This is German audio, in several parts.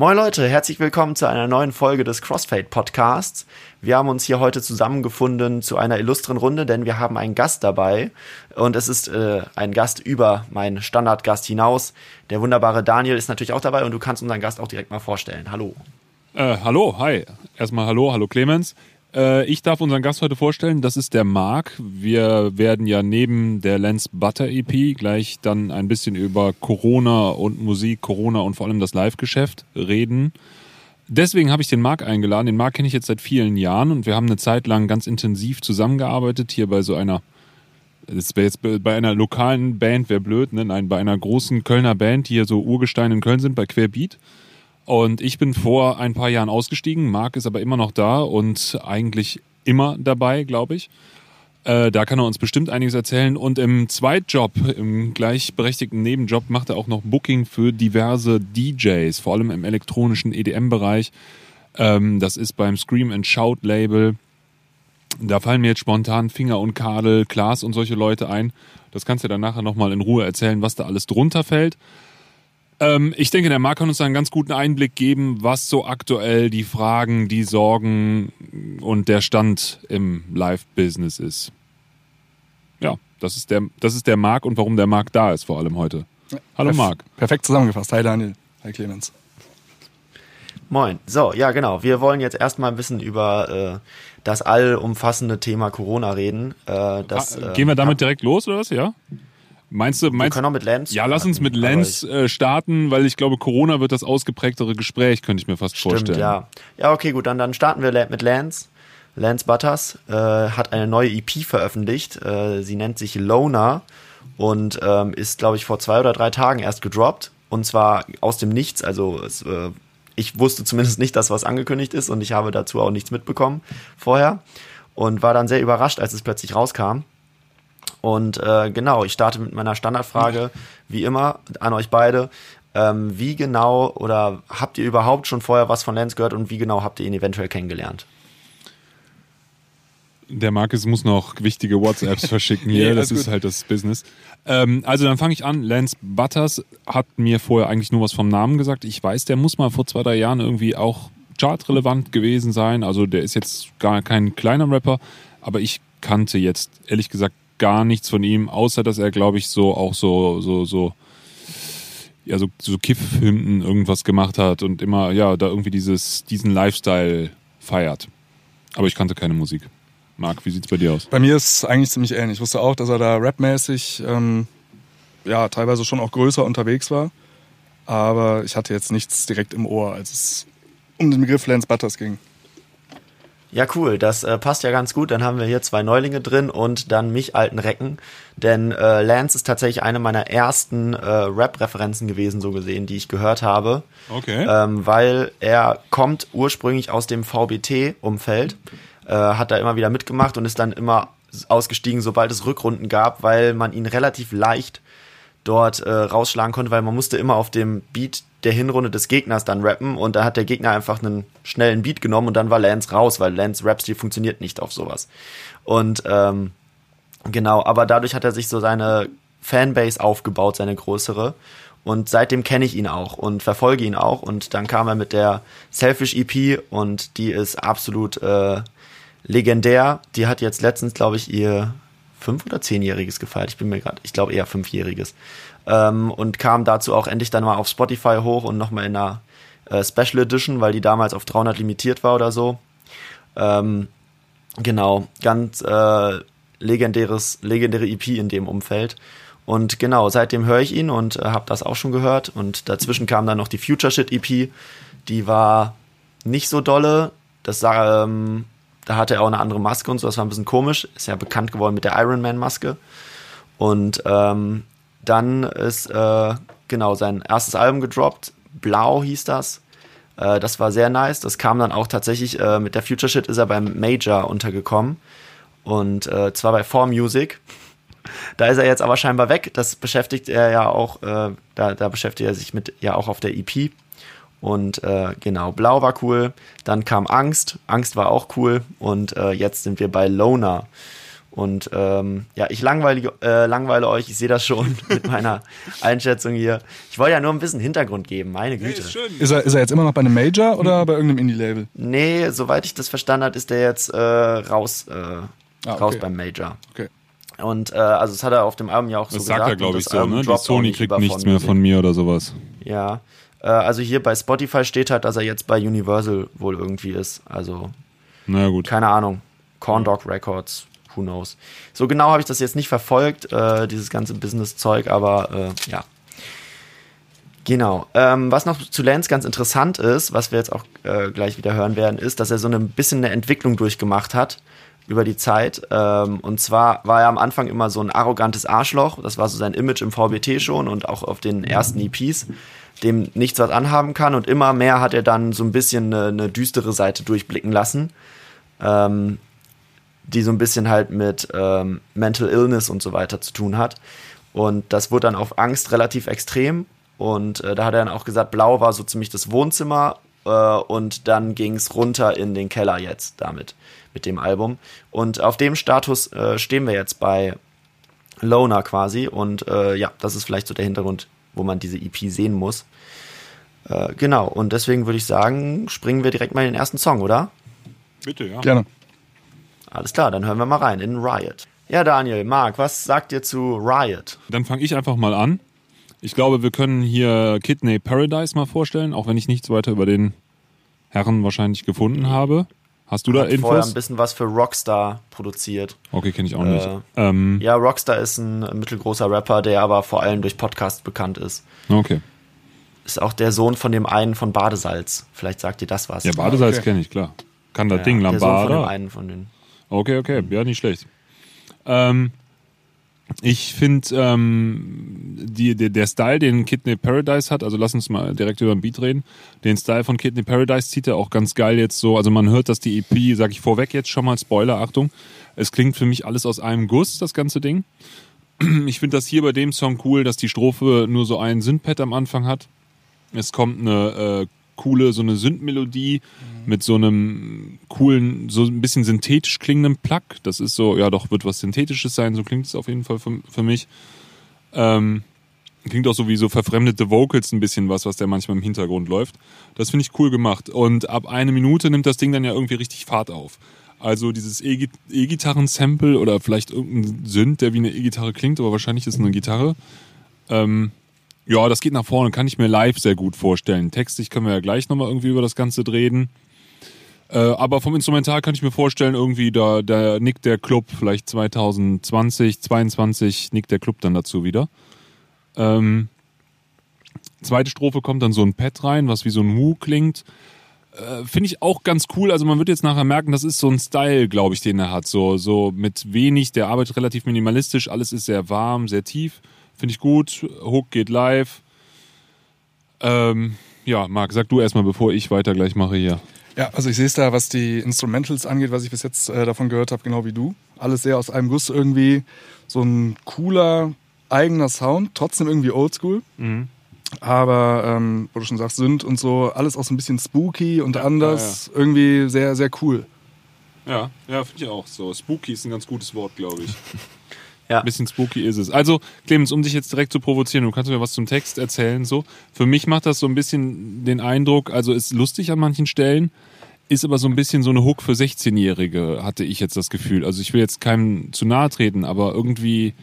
Moin Leute, herzlich willkommen zu einer neuen Folge des Crossfade Podcasts. Wir haben uns hier heute zusammengefunden zu einer illustren Runde, denn wir haben einen Gast dabei und es ist äh, ein Gast über meinen Standardgast hinaus. Der wunderbare Daniel ist natürlich auch dabei und du kannst unseren Gast auch direkt mal vorstellen. Hallo. Äh, hallo, hi. Erstmal hallo, hallo Clemens. Äh, ich darf unseren Gast heute vorstellen, das ist der Marc. Wir werden ja neben der Lens Butter EP gleich dann ein bisschen über Corona und Musik, Corona und vor allem das Live-Geschäft reden. Deswegen habe ich den Marc eingeladen. Den Marc kenne ich jetzt seit vielen Jahren und wir haben eine Zeit lang ganz intensiv zusammengearbeitet hier bei so einer das wäre jetzt bei einer lokalen Band, wäre blöd, ne? Nein, bei einer großen Kölner Band, die hier so Urgestein in Köln sind, bei Querbeat. Und ich bin vor ein paar Jahren ausgestiegen. Marc ist aber immer noch da und eigentlich immer dabei, glaube ich. Äh, da kann er uns bestimmt einiges erzählen. Und im Zweitjob, im gleichberechtigten Nebenjob, macht er auch noch Booking für diverse DJs, vor allem im elektronischen EDM-Bereich. Ähm, das ist beim Scream and Shout Label. Da fallen mir jetzt spontan Finger und Kadel, Klaas und solche Leute ein. Das kannst du dann nachher nochmal in Ruhe erzählen, was da alles drunter fällt. Ähm, ich denke, der Marc kann uns einen ganz guten Einblick geben, was so aktuell die Fragen, die Sorgen und der Stand im Live-Business ist. Ja, das ist der, das ist der Marc und warum der Marc da ist vor allem heute. Hallo Perf Marc. Perfekt zusammengefasst. Hi Daniel. Hi Clemens. Moin. So, ja genau. Wir wollen jetzt erstmal ein bisschen über äh, das allumfassende Thema Corona reden. Äh, das, Ah, Gehen wir äh, damit direkt los oder was? Ja? Meinst du, Wir meinst können auch mit Lens. Ja, lass uns mit Lenz äh, starten, weil ich glaube, Corona wird das ausgeprägtere Gespräch, könnte ich mir fast Stimmt, vorstellen. ja. Ja, okay, gut, dann, dann starten wir mit Lance. Lance Butters äh, hat eine neue EP veröffentlicht. Äh, sie nennt sich Loner und ähm, ist, glaube ich, vor zwei oder drei Tagen erst gedroppt. Und zwar aus dem Nichts. Also es, äh, ich wusste zumindest nicht, dass was angekündigt ist und ich habe dazu auch nichts mitbekommen vorher. Und war dann sehr überrascht, als es plötzlich rauskam. Und äh, genau, ich starte mit meiner Standardfrage, wie immer, an euch beide. Ähm, wie genau oder habt ihr überhaupt schon vorher was von Lance gehört und wie genau habt ihr ihn eventuell kennengelernt? Der Markus muss noch wichtige WhatsApps verschicken hier, Nee, das ist gut. halt das Business. Ähm, also dann fange ich an. Lance Butters hat mir vorher eigentlich nur was vom Namen gesagt. Ich weiß, der muss mal vor zwei, drei Jahren irgendwie auch chartrelevant gewesen sein. Also der ist jetzt gar kein kleiner Rapper, aber ich kannte jetzt ehrlich gesagt gar nichts von ihm, außer dass er, glaube ich, so auch so, so, so, ja, so, so Kiff-Hymnen irgendwas gemacht hat und immer, ja, da irgendwie dieses, diesen Lifestyle feiert. Aber ich kannte keine Musik. Marc, wie sieht's bei dir aus? Bei mir ist es eigentlich ziemlich ähnlich. Ich wusste auch, dass er da rapmäßig ähm, ja, teilweise schon auch größer unterwegs war. Aber ich hatte jetzt nichts direkt im Ohr, als es um den Begriff Lance Butters ging. Ja, cool, das äh, passt ja ganz gut. Dann haben wir hier zwei Neulinge drin und dann mich alten Recken. Denn äh, Lance ist tatsächlich eine meiner ersten äh, Rap-Referenzen gewesen, so gesehen, die ich gehört habe. Okay. ähm, weil er kommt ursprünglich aus dem VBT-Umfeld, äh, hat da immer wieder mitgemacht und ist dann immer ausgestiegen, sobald es Rückrunden gab, weil man ihn relativ leicht dort äh, rausschlagen konnte, weil man musste immer auf dem Beat der Hinrunde des Gegners dann rappen und da hat der Gegner einfach einen schnellen Beat genommen und dann war Lance raus, weil Lance Rap-Stil funktioniert nicht auf sowas. Und ähm, Genau, aber dadurch hat er sich so seine Fanbase aufgebaut, seine größere. Und seitdem kenne ich ihn auch und verfolge ihn auch. Und dann kam er mit der Selfish EP und die ist absolut äh, legendär. Die hat jetzt letztens, glaube ich, ihr fünf- oder zehnjähriges gefeiert. Ich bin mir gerade, ich glaube eher fünfjähriges. Ähm, und kam dazu auch endlich dann mal auf Spotify hoch und nochmal in einer äh, Special Edition, weil die damals auf 300 limitiert war oder so. Ähm, Genau, ganz äh, legendäres, legendäre EP in dem Umfeld. Und genau, seitdem höre ich ihn und äh, habe das auch schon gehört. Und dazwischen kam dann noch die Future Shit EP. Die war nicht so dolle. Das ähm, da hatte er auch eine andere Maske und so. Das war ein bisschen komisch. Ist ja bekannt geworden mit der Iron Man Maske. Und ähm, dann ist äh, genau sein erstes Album gedroppt. Blau hieß das. Äh, das war sehr nice. Das kam dann auch tatsächlich äh, mit der Future Shit ist er beim Major untergekommen. Und äh, zwar bei 4Music. Da ist er jetzt aber scheinbar weg. Das beschäftigt er ja auch, äh, da, da beschäftigt er sich mit ja auch auf der EP. Und äh, genau, Blau war cool. Dann kam Angst. Angst war auch cool. Und äh, jetzt sind wir bei Loner. Und ähm, ja, ich langweile, äh, langweile euch, ich sehe das schon mit meiner Einschätzung hier. Ich wollte ja nur ein bisschen Hintergrund geben, meine Güte. Ist er, ist er jetzt immer noch bei einem Major oder bei irgendeinem Indie-Label? Nee, soweit ich das verstanden habe, ist der jetzt äh, raus, äh, Ah, raus okay. beim Major. Okay. Und äh, also das hat er auf dem Album ja auch so Das gesagt. sagt er, glaube ich, das so, ne? Die Sony nicht kriegt nichts mehr von mir oder sowas. Ja. Äh, also hier bei Spotify steht halt, dass er jetzt bei Universal wohl irgendwie ist. Also Na gut. keine Ahnung. Corn Dog Records, who knows. So genau habe ich das jetzt nicht verfolgt, äh, dieses ganze Business-Zeug, aber äh, ja. Genau. Ähm, was noch zu Lance ganz interessant ist, was wir jetzt auch äh, gleich wieder hören werden, ist, dass er so ein bisschen eine Entwicklung durchgemacht hat über die Zeit. Ähm, und zwar war er am Anfang immer so ein arrogantes Arschloch. Das war so sein Image im VBT schon und auch auf den ersten EPs, dem nichts was anhaben kann. Und immer mehr hat er dann so ein bisschen eine, eine düstere Seite durchblicken lassen. Ähm, die so ein bisschen halt mit ähm, Mental Illness und so weiter zu tun hat. Und das wurde dann auf Angst relativ extrem. Und äh, da hat er dann auch gesagt, Blau war so ziemlich das Wohnzimmer. Äh, und dann ging es runter in den Keller jetzt damit, mit dem Album. Und auf dem Status äh, stehen wir jetzt bei Loner quasi. Und äh, ja, das ist vielleicht so der Hintergrund, wo man diese EP sehen muss. Äh, genau, und deswegen würde ich sagen, springen wir direkt mal in den ersten Song, oder? Bitte, ja. Gerne. Alles klar, dann hören wir mal rein in Riot. Ja, Daniel, Marc, was sagt ihr zu Riot? Dann fange ich einfach mal an. Ich glaube, wir können hier Kidney Paradise mal vorstellen, auch wenn ich nichts weiter über den Herren wahrscheinlich gefunden habe. Hast du da Hat vorher Infos? ein bisschen was für Rockstar produziert. Okay, kenne ich auch nicht. Äh, Ähm, Ja, Rockstar ist ein mittelgroßer Rapper, der aber vor allem durch Podcasts bekannt ist. okay. Ist auch der Sohn von dem einen von Badesalz. Vielleicht sagt ihr das was. Ja, Badesalz okay. kenne ich, klar. Kann das Ja, Ding Der Sohn von dem Lambada? einen von den. Okay, okay, ja, nicht schlecht. Ähm, ich finde ähm, die, der, der Style, den Kidney Paradise hat, also lass uns mal direkt über den Beat reden. Den Style von Kidney Paradise zieht er auch ganz geil jetzt so. Also man hört, dass die EP, sag ich vorweg jetzt schon mal, Spoiler, Achtung. Es klingt für mich alles aus einem Guss, das ganze Ding. Ich finde das hier bei dem Song cool, dass die Strophe nur so ein Synthpad am Anfang hat. Es kommt eine äh, coole, so eine Synthmelodie mit so einem coolen, so ein bisschen synthetisch klingenden Plug. Das ist so, ja doch, wird was Synthetisches sein, so klingt es auf jeden Fall für, für mich. Ähm, klingt auch so wie so verfremdete Vocals ein bisschen was, was der manchmal im Hintergrund läuft. Das finde ich cool gemacht. Und ab eine Minute nimmt das Ding dann ja irgendwie richtig Fahrt auf. Also dieses E-Gitarren-Sample oder vielleicht irgendein Synth, der wie eine E-Gitarre klingt, aber wahrscheinlich ist es eine Gitarre. Ähm, ja, das geht nach vorne, kann ich mir live sehr gut vorstellen. Textlich können wir ja gleich nochmal irgendwie über das Ganze reden. Äh, aber vom Instrumental kann ich mir vorstellen, irgendwie da, da nickt der Club vielleicht 2020, 22 nickt der Club dann dazu wieder. Ähm, zweite Strophe kommt dann so ein Pad rein, was wie so ein Wu klingt. Äh, Finde ich auch ganz cool. Also man wird jetzt nachher merken, das ist so ein Style, glaube ich, den er hat. So, so mit wenig, der arbeitet relativ minimalistisch, alles ist sehr warm, sehr tief. Finde ich gut. Hook geht live. Ähm, ja, Marc, sag du erstmal, bevor ich weiter gleich mache hier. Ja, also ich sehe es da, was die Instrumentals angeht, was ich bis jetzt äh, davon gehört habe, genau wie du. Alles sehr aus einem Guss irgendwie. So ein cooler, eigener Sound, trotzdem irgendwie oldschool. Aber, ähm, wo du schon sagst, Sünd und so, alles auch so ein bisschen spooky und anders. Irgendwie sehr, sehr cool. Ja, ja, finde ich auch so. Spooky ist ein ganz gutes Wort, glaube ich. Ja. Ein bisschen spooky ist es. Also, Clemens, um dich jetzt direkt zu provozieren, du kannst mir was zum Text erzählen. So, Für mich macht das so ein bisschen den Eindruck, also ist lustig an manchen Stellen, ist aber so ein bisschen so eine Hook für 16-Jährige, hatte ich jetzt das Gefühl. Also ich will jetzt keinem zu nahe treten, aber irgendwie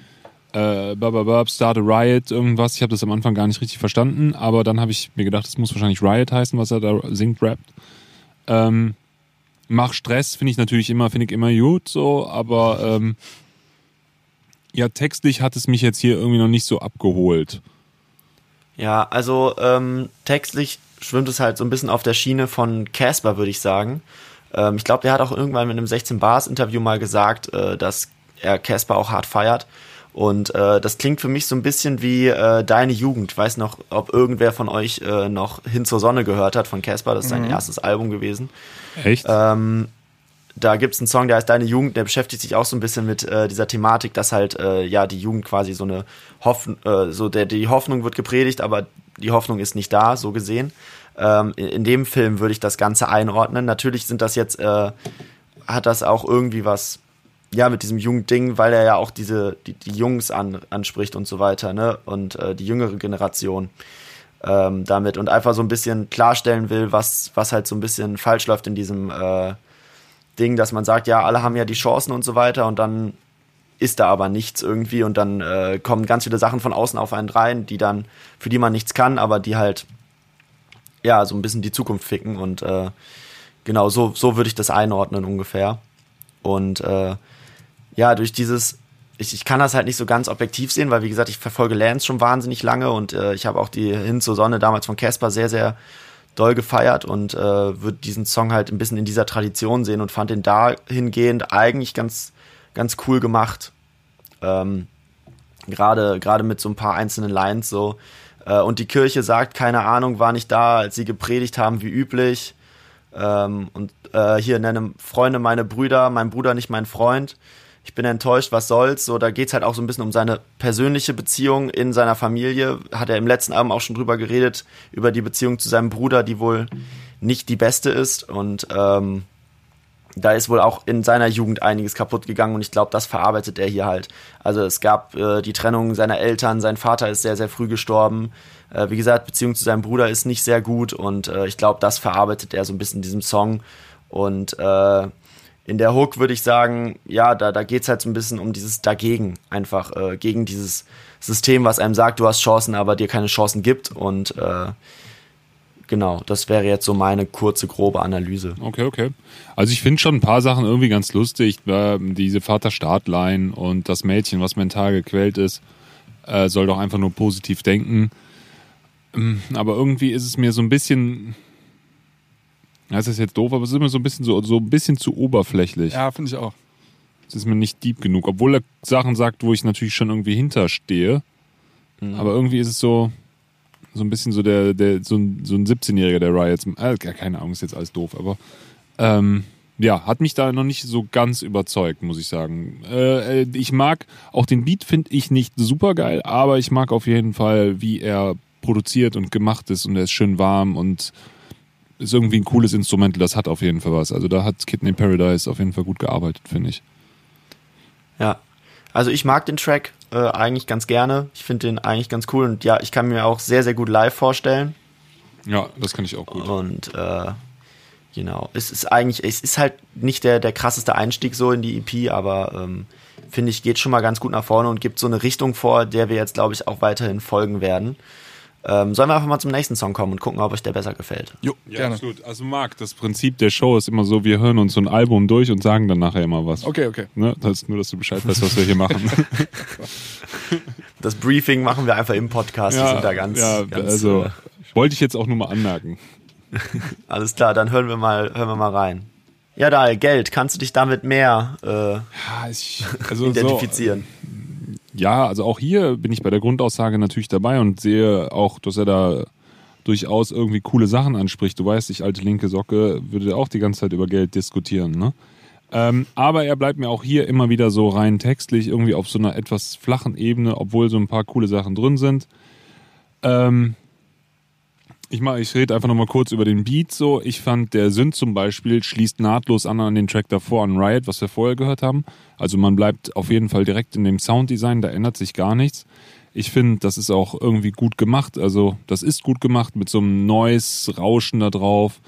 äh, bababab, Start a Riot, irgendwas. Ich habe das am Anfang gar nicht richtig verstanden, aber dann habe ich mir gedacht, das muss wahrscheinlich Riot heißen, was er da singt, rappt. Ähm, mach Stress finde ich natürlich immer, finde ich immer gut so, aber ähm, ja, textlich hat es mich jetzt hier irgendwie noch nicht so abgeholt. Ja, also ähm, textlich schwimmt es halt so ein bisschen auf der Schiene von Casper, würde ich sagen. Ähm, ich glaube, der hat auch irgendwann mit einem 16 Bars Interview mal gesagt, äh, dass er Casper auch hart feiert. Und äh, das klingt für mich so ein bisschen wie äh, Deine Jugend. Ich weiß noch, ob irgendwer von euch äh, noch Hin zur Sonne gehört hat von Casper. Das ist sein erstes Album gewesen. Echt? Ähm, da gibt's einen Song, der heißt Deine Jugend, der beschäftigt sich auch so ein bisschen mit äh, dieser Thematik, dass halt äh, ja die Jugend quasi so eine Hoffnung, äh, so der die Hoffnung wird gepredigt, aber die Hoffnung ist nicht da, so gesehen. Ähm, in, dem Film würde ich das Ganze einordnen. Natürlich sind das jetzt, äh, hat das auch irgendwie was ja, mit diesem Jugendding, weil er ja auch diese, die, die Jungs an, anspricht und so weiter, ne? Und äh, die jüngere Generation ähm, damit und einfach so ein bisschen klarstellen will, was, was halt so ein bisschen falsch läuft in diesem äh, Ding, dass man sagt, ja, alle haben ja die Chancen und so weiter und dann ist da aber nichts irgendwie und dann äh, kommen ganz viele Sachen von außen auf einen rein, die dann, für die man nichts kann, aber die halt ja so ein bisschen die Zukunft ficken und äh, genau so, so würde ich das einordnen ungefähr. Und äh, ja, durch dieses, ich, ich kann das halt nicht so ganz objektiv sehen, weil wie gesagt, ich verfolge Lance schon wahnsinnig lange und äh, ich habe auch die Hin zur Sonne damals von Casper sehr, sehr doll gefeiert und äh, würde diesen Song halt ein bisschen in dieser Tradition sehen und fand den dahingehend eigentlich ganz, ganz cool gemacht. Ähm, gerade, gerade mit so ein paar einzelnen Lines so. Äh, und die Kirche sagt, keine Ahnung, war nicht da, als sie gepredigt haben, wie üblich. Ähm, und äh, hier nennen Freunde meine Brüder, mein Bruder nicht mein Freund. Ich bin enttäuscht, was soll's. So, da geht's halt auch so ein bisschen um seine persönliche Beziehung in seiner Familie. Hat er im letzten Album auch schon drüber geredet, über die Beziehung zu seinem Bruder, die wohl nicht die beste ist. Und ähm, da ist wohl auch in seiner Jugend einiges kaputt gegangen und ich glaube, das verarbeitet er hier halt. Also es gab äh, die Trennung seiner Eltern, sein Vater ist sehr, sehr früh gestorben. Äh, wie gesagt, Beziehung zu seinem Bruder ist nicht sehr gut und äh, ich glaube, das verarbeitet er so ein bisschen in diesem Song. Und äh, in der Hook würde ich sagen, ja, da, da geht es halt so ein bisschen um dieses Dagegen, einfach äh, gegen dieses System, was einem sagt, du hast Chancen, aber dir keine Chancen gibt und äh, genau, das wäre jetzt so meine kurze, grobe Analyse. Okay, okay. Also ich finde schon ein paar Sachen irgendwie ganz lustig. Äh, diese Vater-Start-Line und das Mädchen, was mental gequält ist, äh, soll doch einfach nur positiv denken. Ähm, aber irgendwie ist es mir so ein bisschen. Das ist jetzt doof, aber es ist immer so ein bisschen so, so ein bisschen zu oberflächlich. Ja, finde ich auch. Es ist mir nicht deep genug, obwohl er Sachen sagt, wo ich natürlich schon irgendwie hinterstehe. Mhm. Aber irgendwie ist es so, so ein bisschen so der, der so ein, so ein 17-Jähriger, der Riots, äh, keine Ahnung, ist jetzt alles doof, aber ähm, ja, hat mich da noch nicht so ganz überzeugt, muss ich sagen. Äh, äh ich mag, auch den Beat finde ich nicht super geil, aber ich mag auf jeden Fall, wie er produziert und gemacht ist und er ist schön warm und ist irgendwie ein cooles Instrument, das hat auf jeden Fall was. Also da hat in Paradise auf jeden Fall gut gearbeitet, finde ich. Ja, also ich mag den Track äh, eigentlich ganz gerne. Ich finde den eigentlich ganz cool und ja, ich kann mir auch sehr, sehr gut live vorstellen. Ja, das kann ich auch gut. Und äh, genau, es ist eigentlich, es ist halt nicht der, der krasseste Einstieg so in die EP, aber ähm, finde ich, geht schon mal ganz gut nach vorne und gibt so eine Richtung vor, der wir jetzt, glaube ich, auch weiterhin folgen werden. Ähm, sollen wir einfach mal zum nächsten Song kommen und gucken, ob euch der besser gefällt? Jo, ja, gerne. absolut. Also Marc, das Prinzip der Show ist immer so, wir hören uns so ein Album durch und sagen dann nachher immer was. Okay, okay. Ne? Das ist nur, dass du Bescheid weißt, was wir hier machen. das Briefing machen wir einfach im Podcast. Ja, sind da ganz, ja, ganz, also äh, wollte ich jetzt auch nur mal anmerken. Alles klar, dann hören wir mal, hören wir mal rein. Ja, da Geld. Kannst du dich damit mehr äh, ja, ich, also identifizieren? So, ja, also auch hier bin ich bei der Grundaussage natürlich dabei und sehe auch, dass er da durchaus irgendwie coole Sachen anspricht. Du weißt, ich alte linke Socke würde auch die ganze Zeit über Geld diskutieren, ne? Ähm, aber er bleibt mir auch hier immer wieder so rein textlich irgendwie auf so einer etwas flachen Ebene, obwohl so ein paar coole Sachen drin sind. Ähm, ich, ich rede einfach nochmal kurz über den Beat so. Ich fand, der Synth zum Beispiel schließt nahtlos an an den Track davor, an Riot, was wir vorher gehört haben. Also man bleibt auf jeden Fall direkt in dem Sounddesign, da ändert sich gar nichts. Ich finde, das ist auch irgendwie gut gemacht. Also das ist gut gemacht mit so einem Noise-Rauschen da drauf.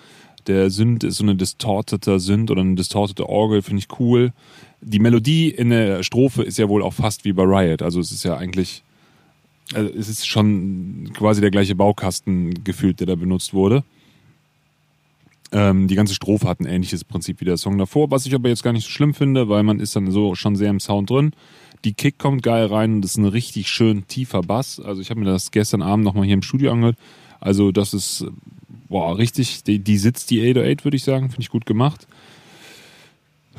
Der Synth ist so eine distortete Synth oder eine distortete Orgel, finde ich cool. Die Melodie in der Strophe ist ja wohl auch fast wie bei Riot. Also es ist ja eigentlich also es ist schon quasi der gleiche Baukasten gefühlt, der da benutzt wurde. Ähm, die ganze Strophe hat ein ähnliches Prinzip wie der Song davor, was ich aber jetzt gar nicht so schlimm finde, weil man ist dann so schon sehr im Sound drin. Die Kick kommt geil rein und das ist ein richtig schön tiefer Bass. Also ich habe mir das gestern Abend nochmal hier im Studio angehört. Also das ist, boah, richtig, die, die sitzt die 808, würde ich sagen, finde ich gut gemacht.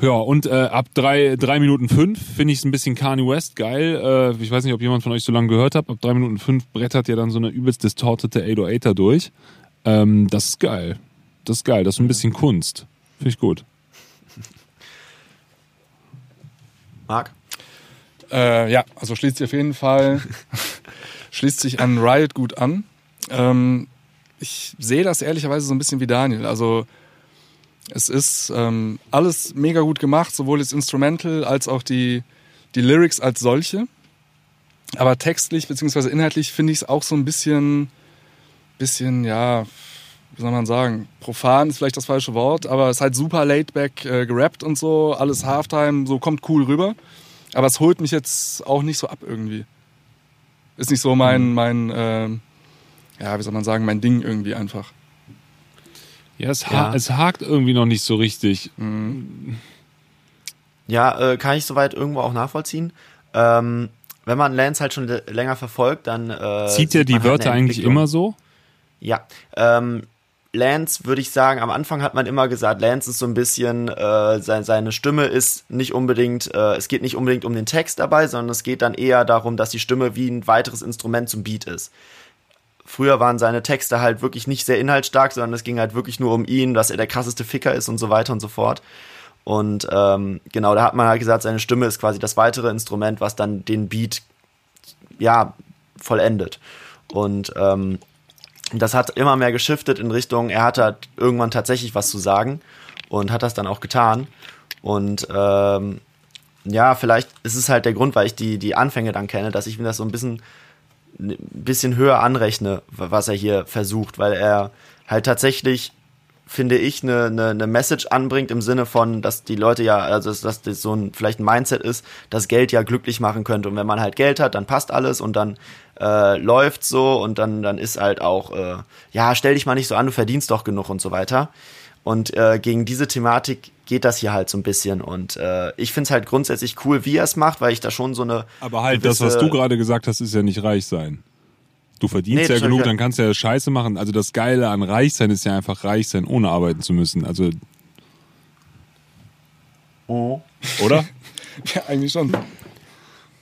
Ja, und äh, ab drei, drei Minuten fünf finde ich es ein bisschen Kanye West geil. Äh, ich weiß nicht, ob jemand von euch so lange gehört hat. Ab drei Minuten fünf brettert ja dann so eine übelst distortete 808er durch. Ähm, das ist geil. Das ist geil. Das ist ein bisschen Kunst. Finde ich gut. Marc? Äh, ja, also schließt sich auf jeden Fall, schließt sich an Riot gut an. Ähm, ich sehe das ehrlicherweise so ein bisschen wie Daniel. Also Es ist ähm, alles mega gut gemacht, sowohl das Instrumental als auch die, die Lyrics als solche. Aber textlich bzw. inhaltlich finde ich es auch so ein bisschen, bisschen, ja, wie soll man sagen, profan ist vielleicht das falsche Wort, aber es ist halt super laidback äh, gerappt und so, alles Halftime, so kommt cool rüber. Aber es holt mich jetzt auch nicht so ab irgendwie. Ist nicht so mein, Mhm. mein, äh, ja, wie soll man sagen, mein Ding irgendwie einfach. Ja, es, ha Ja. es hakt irgendwie noch nicht so richtig. Ja, äh, kann ich soweit irgendwo auch nachvollziehen. Ähm, wenn man Lance halt schon länger verfolgt, dann äh, Zieht er die halt Wörter eine eigentlich immer so? Ja, ähm, Lance würde ich sagen, am Anfang hat man immer gesagt, Lance ist so ein bisschen, äh, sein, seine Stimme ist nicht unbedingt, äh, es geht nicht unbedingt um den Text dabei, sondern es geht dann eher darum, dass die Stimme wie ein weiteres Instrument zum Beat ist. Früher waren seine Texte halt wirklich nicht sehr inhaltsstark, sondern es ging halt wirklich nur um ihn, dass er der krasseste Ficker ist und so weiter und so fort. Und ähm, genau, da hat man halt gesagt, seine Stimme ist quasi das weitere Instrument, was dann den Beat ja vollendet. Und ähm, das hat immer mehr geschiftet in Richtung, er hatte halt irgendwann tatsächlich was zu sagen und hat das dann auch getan. Und ähm, ja, vielleicht ist es halt der Grund, weil ich die, die Anfänge dann kenne, dass ich mir das so ein bisschen, ein bisschen höher anrechne, was er hier versucht, weil er halt tatsächlich, finde ich, eine, eine, eine Message anbringt im Sinne von, dass die Leute ja, also dass, das so ein vielleicht ein Mindset ist, dass Geld ja glücklich machen könnte. Und wenn man halt Geld hat, dann passt alles und dann äh, läuft so und dann, dann ist halt auch, äh, ja, stell dich mal nicht so an, du verdienst doch genug und so weiter. Und äh, gegen diese Thematik geht das hier halt so ein bisschen. Und äh, ich finde es halt grundsätzlich cool, wie er es macht, weil ich da schon so eine. Aber halt, das, was du gerade gesagt hast, ist ja nicht reich sein. Du verdienst Nee, ja genug, dann kannst du ja Scheiße machen. Also das Geile an reich sein ist ja einfach reich sein, ohne arbeiten zu müssen. Also, oder? Ja, eigentlich schon.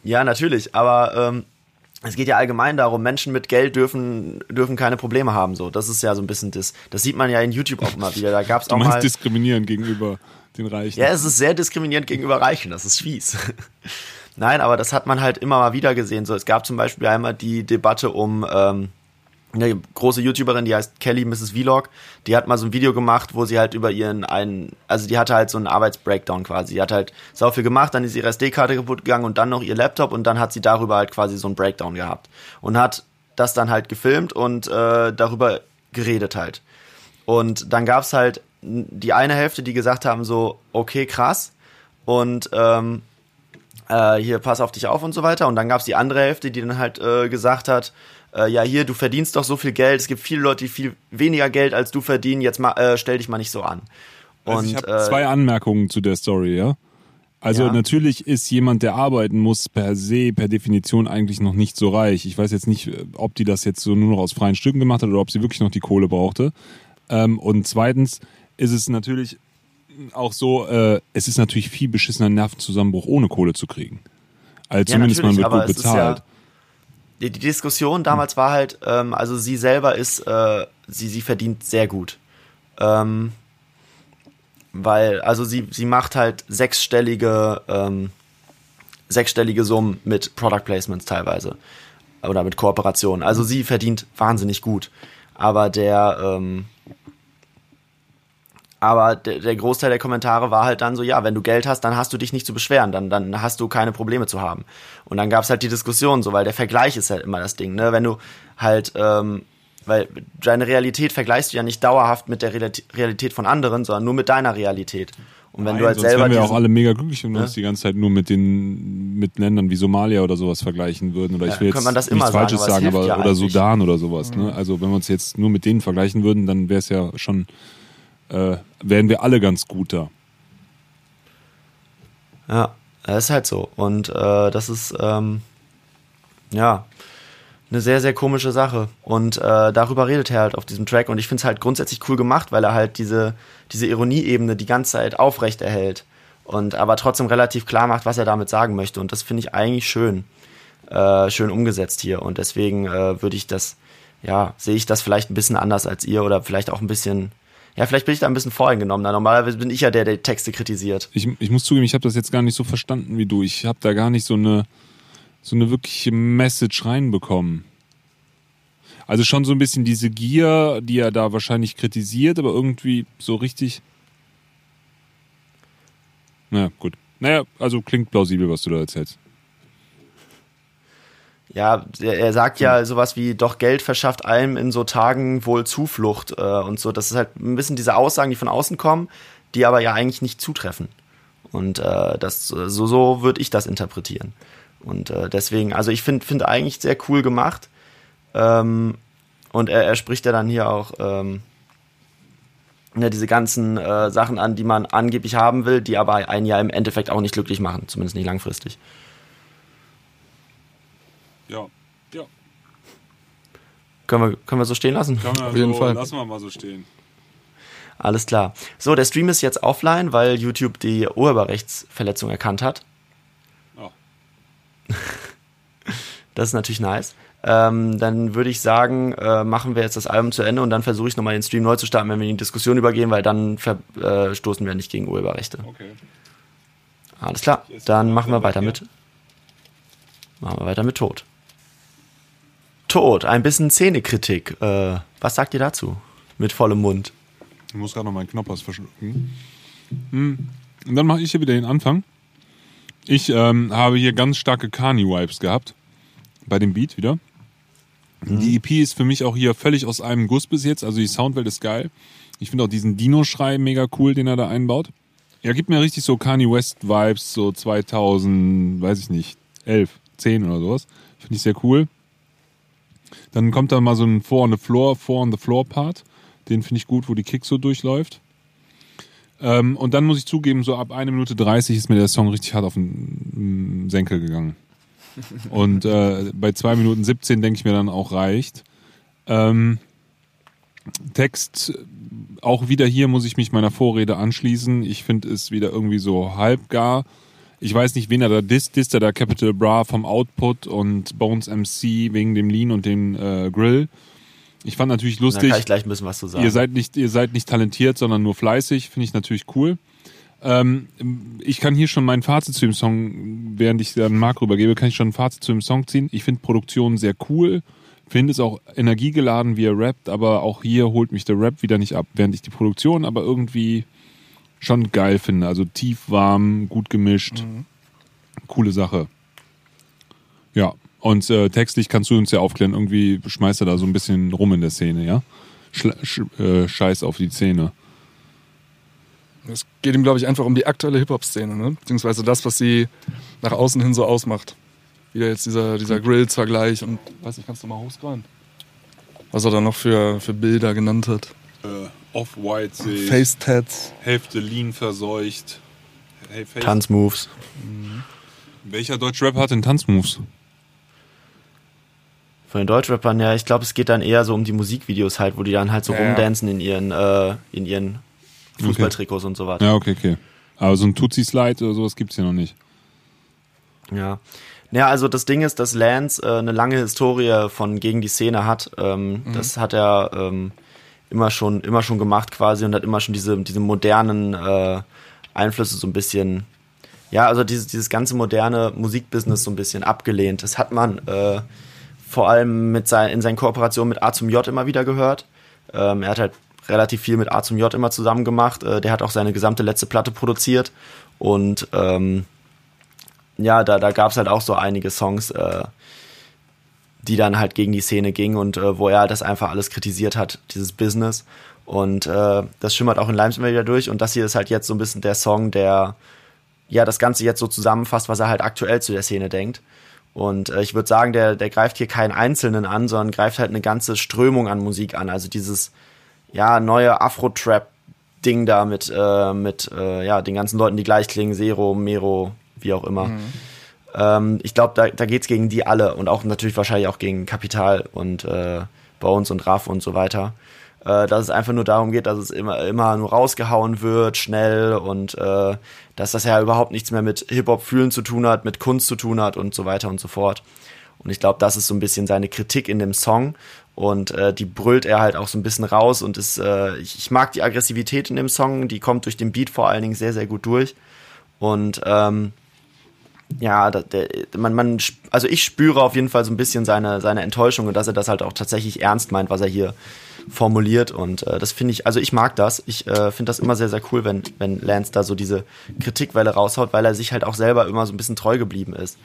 Ja, natürlich, aber ähm, es geht ja allgemein darum, Menschen mit Geld dürfen, dürfen keine Probleme haben. So, das ist ja so ein bisschen das. Das sieht man ja in YouTube auch immer wieder. Da gab es Du auch meinst mal. diskriminieren gegenüber den Reichen. Ja, es ist sehr diskriminierend gegenüber Reichen, das ist fies. Nein, aber das hat man halt immer mal wieder gesehen. So, es gab zum Beispiel einmal die Debatte um ähm, eine große YouTuberin, die heißt Kelly Mrs. Vlog, die hat mal so ein Video gemacht, wo sie halt über ihren einen, also die hatte halt so einen Arbeitsbreakdown quasi. Die hat halt sau viel gemacht, dann ist ihre SD-Karte kaputt gegangen und dann noch ihr Laptop und dann hat sie darüber halt quasi so einen Breakdown gehabt. Und hat das dann halt gefilmt und äh, darüber geredet halt. Und dann gab's halt die eine Hälfte, die gesagt haben so, okay, krass. Und ähm, äh, hier, pass auf dich auf und so weiter. Und dann gab's die andere Hälfte, die dann halt äh, gesagt hat, äh, ja hier, du verdienst doch so viel Geld. Es gibt viele Leute, die viel weniger Geld als du verdienen. Jetzt mal, äh, stell dich mal nicht so an. Und Also ich habe äh, zwei Anmerkungen zu der Story, ja. Also Ja. natürlich ist jemand, der arbeiten muss, per se, per Definition eigentlich noch nicht so reich. Ich weiß jetzt nicht, ob die das jetzt so nur noch aus freien Stücken gemacht hat oder ob sie wirklich noch die Kohle brauchte. Ähm, und zweitens ist es natürlich auch so, äh, es ist natürlich viel beschissener Nervenzusammenbruch, ohne Kohle zu kriegen. Also Ja, zumindest man wird gut bezahlt. Ja, die, die Diskussion damals war halt, ähm, also sie selber ist, äh, sie, sie verdient sehr gut. Ähm, weil, also sie, sie macht halt sechsstellige, ähm, sechsstellige Summen mit Product Placements teilweise. Oder mit Kooperationen. Also sie verdient wahnsinnig gut. Aber der, ähm, aber der, der Großteil der Kommentare war halt dann so, ja, wenn du Geld hast, dann hast du dich nicht zu beschweren, dann, dann hast du keine Probleme zu haben. Und dann gab's halt die Diskussion so, weil der Vergleich ist halt immer das Ding, ne? Wenn du halt, ähm, weil deine Realität vergleichst du ja nicht dauerhaft mit der Reali- Realität von anderen, sondern nur mit deiner Realität. Und wenn Nein, du halt sonst selber wären wir auch alle mega glücklich, wenn wir Ne? uns die ganze Zeit nur mit den mit Ländern wie Somalia oder sowas vergleichen würden. Oder Ja, ich will jetzt man das immer nichts sagen, Falsches sagen, aber ja oder eigentlich. Mhm. Sudan oder sowas. Ne? Also wenn wir uns jetzt nur mit denen vergleichen würden, dann wäre es ja schon, äh, wären wir alle ganz gut da. Ja, ist halt so. Und äh, das ist, ähm, ja, eine sehr, sehr komische Sache. Und äh, darüber redet er halt auf diesem Track. Und ich finde es halt grundsätzlich cool gemacht, weil er halt diese, diese Ironieebene die ganze Zeit aufrecht erhält. Und aber trotzdem relativ klar macht, was er damit sagen möchte. Und das finde ich eigentlich schön. Äh, schön umgesetzt hier. Und deswegen äh, würde ich das, ja, sehe ich das vielleicht ein bisschen anders als ihr oder vielleicht auch ein bisschen, ja, vielleicht bin ich da ein bisschen voreingenommen. Normalerweise bin ich ja der, der Texte kritisiert. Ich, ich muss zugeben, ich habe das jetzt gar nicht so verstanden wie du. Ich habe da gar nicht so eine so eine wirkliche Message reinbekommen. Also schon so ein bisschen diese Gier, die er da wahrscheinlich kritisiert, aber irgendwie so richtig Na gut. Naja, also klingt plausibel, was du da erzählst. Ja, er, sagt ja sowas wie, doch Geld verschafft einem in so Tagen wohl Zuflucht äh, und so. Das ist halt ein bisschen diese Aussagen, die von außen kommen, die aber ja eigentlich nicht zutreffen. Und äh, das, so, so würde ich das interpretieren. Und äh, deswegen, also ich finde find eigentlich sehr cool gemacht. Ähm, und er, er spricht ja dann hier auch ähm, ja, diese ganzen äh, Sachen an, die man angeblich haben will, die aber einen ja im Endeffekt auch nicht glücklich machen, zumindest nicht langfristig. Ja, ja. Können wir, können wir so stehen lassen? Kann man Auf jeden so, Fall. Lassen wir mal so stehen. Alles klar. So, der Stream ist jetzt offline, weil YouTube die Urheberrechtsverletzung erkannt hat. Oh. Das ist natürlich nice. Ähm, dann würde ich sagen, äh, machen wir jetzt das Album zu Ende und dann versuche ich nochmal den Stream neu zu starten, wenn wir in die Diskussion übergehen, weil dann verstoßen wir nicht gegen Urheberrechte. Okay. Alles klar, dann machen wir weiter mit. Machen wir weiter mit Tod. Tod, ein bisschen Szenekritik. Äh, was sagt ihr dazu? Mit vollem Mund. Ich muss gerade noch meinen Knoppers verschlucken. Hm. Und dann mache ich hier wieder den Anfang. Ich ähm, habe hier ganz starke Kani-Vibes gehabt. Bei dem Beat wieder. Die EP ist für mich auch hier völlig aus einem Guss bis jetzt. Also die Soundwelt ist geil. Ich finde auch diesen Dino-Schrei mega cool, den er da einbaut. Er gibt mir richtig so Kanye West-Vibes, so 2000, weiß ich nicht, 11, 10 oder sowas. Finde ich sehr cool. Dann kommt da mal so ein Four on the Floor, Four on the Floor Part. Den finde ich gut, wo die Kick so durchläuft. Ähm, und dann muss ich zugeben, so ab 1 Minute 30 ist mir der Song richtig hart auf den mm, Senkel gegangen. Und äh, bei 2 Minuten 17 denke ich mir dann auch reicht. Ähm, Text, auch wieder hier muss ich mich meiner Vorrede anschließen. Ich finde es wieder irgendwie so halbgar. Ich weiß nicht, wen er da disst. Disst er da Capital Bra vom Output und Bones MC wegen dem Lean und dem äh, Grill. Ich fand natürlich Da lustig. kann ich gleich ein bisschen was zu sagen. Ihr seid nicht, ihr seid nicht talentiert, sondern nur fleißig. Finde ich natürlich cool. Ähm, ich kann hier schon mein Fazit zu dem Song, während ich dann Marc rübergebe, kann ich schon ein Fazit zu dem Song ziehen. Ich finde Produktion sehr cool. Finde es auch energiegeladen, wie er rappt, aber auch hier holt mich der Rap wieder nicht ab, während ich die Produktion aber irgendwie schon geil finde. Also tief, warm, gut gemischt. Coole Sache. Ja, und äh, textlich kannst du uns ja aufklären, irgendwie schmeißt er da so ein bisschen rum in der Szene, ja? Schla sch äh, Scheiß auf die Zähne. Es geht ihm, glaube ich, einfach um die aktuelle Hip-Hop-Szene, ne? beziehungsweise das, was sie nach außen hin so ausmacht. Wieder jetzt dieser, dieser Grills-Vergleich und, weiß ich, kannst du mal hochscrollen? Was er da noch für, für Bilder genannt hat. Äh, Off-White sehe ich. Face-Tats. Hälfte Lean verseucht. Hey, Face. Tanzmoves. Welcher Deutschrap hat denn Tanzmoves? Von den Deutschrappern, ja, ich glaube, es geht dann eher so um die Musikvideos halt, wo die dann halt so Ja, ja. rumdancen in ihren, äh, in ihren Fußballtrikots und so weiter. Ja, okay, okay. Aber so ein Tutsi-Slide oder sowas gibt's hier noch nicht. Ja. Ja, also das Ding ist, dass Lance äh, eine lange Historie von gegen die Szene hat. Ähm, Das hat er ähm, immer schon, immer schon gemacht quasi und hat immer schon diese, diese modernen äh, Einflüsse so ein bisschen, ja, also dieses, dieses ganze moderne Musikbusiness so ein bisschen abgelehnt. Das hat man äh, vor allem mit sein, in seinen Kooperationen mit A zum J immer wieder gehört. Ähm, er hat halt relativ viel mit A zum J immer zusammen gemacht. Äh, der hat auch seine gesamte letzte Platte produziert und ähm, ja, da, da gab es halt auch so einige Songs, äh, die dann halt gegen die Szene gingen und äh, wo er das einfach alles kritisiert hat, dieses Business. Und äh, das schimmert auch in Limes immer wieder durch. Und das hier ist halt jetzt so ein bisschen der Song, der ja das Ganze jetzt so zusammenfasst, was er halt aktuell zu der Szene denkt. Und äh, ich würde sagen, der, der greift hier keinen Einzelnen an, sondern greift halt eine ganze Strömung an Musik an. Also dieses ja neue Afro-Trap-Ding da mit, äh, mit äh, ja, den ganzen Leuten, die gleich klingen, Zero, Mero, wie auch immer. Ähm, ich glaube, da, da geht's gegen die alle und auch natürlich wahrscheinlich auch gegen Kapital und äh, Bones und Raff und so weiter. Äh, dass es einfach nur darum geht, dass es immer, immer nur rausgehauen wird, schnell und äh, dass das ja überhaupt nichts mehr mit Hip-Hop-Fühlen zu tun hat, mit Kunst zu tun hat und so weiter und so fort. Und ich glaube, das ist so ein bisschen seine Kritik in dem Song. Und äh, die brüllt er halt auch so ein bisschen raus. Und ist, äh, ich, ich mag die Aggressivität in dem Song, die kommt durch den Beat vor allen Dingen sehr, sehr gut durch. Und ähm, ja, da- der, man, man, also ich spüre auf jeden Fall so ein bisschen seine, seine Enttäuschung und dass er das halt auch tatsächlich ernst meint, was er hier formuliert. Und äh, das finde ich, also ich mag das. Ich äh, finde das immer sehr, sehr cool, wenn, wenn Lance da so diese Kritikwelle raushaut, weil er sich halt auch selber immer so ein bisschen treu geblieben ist.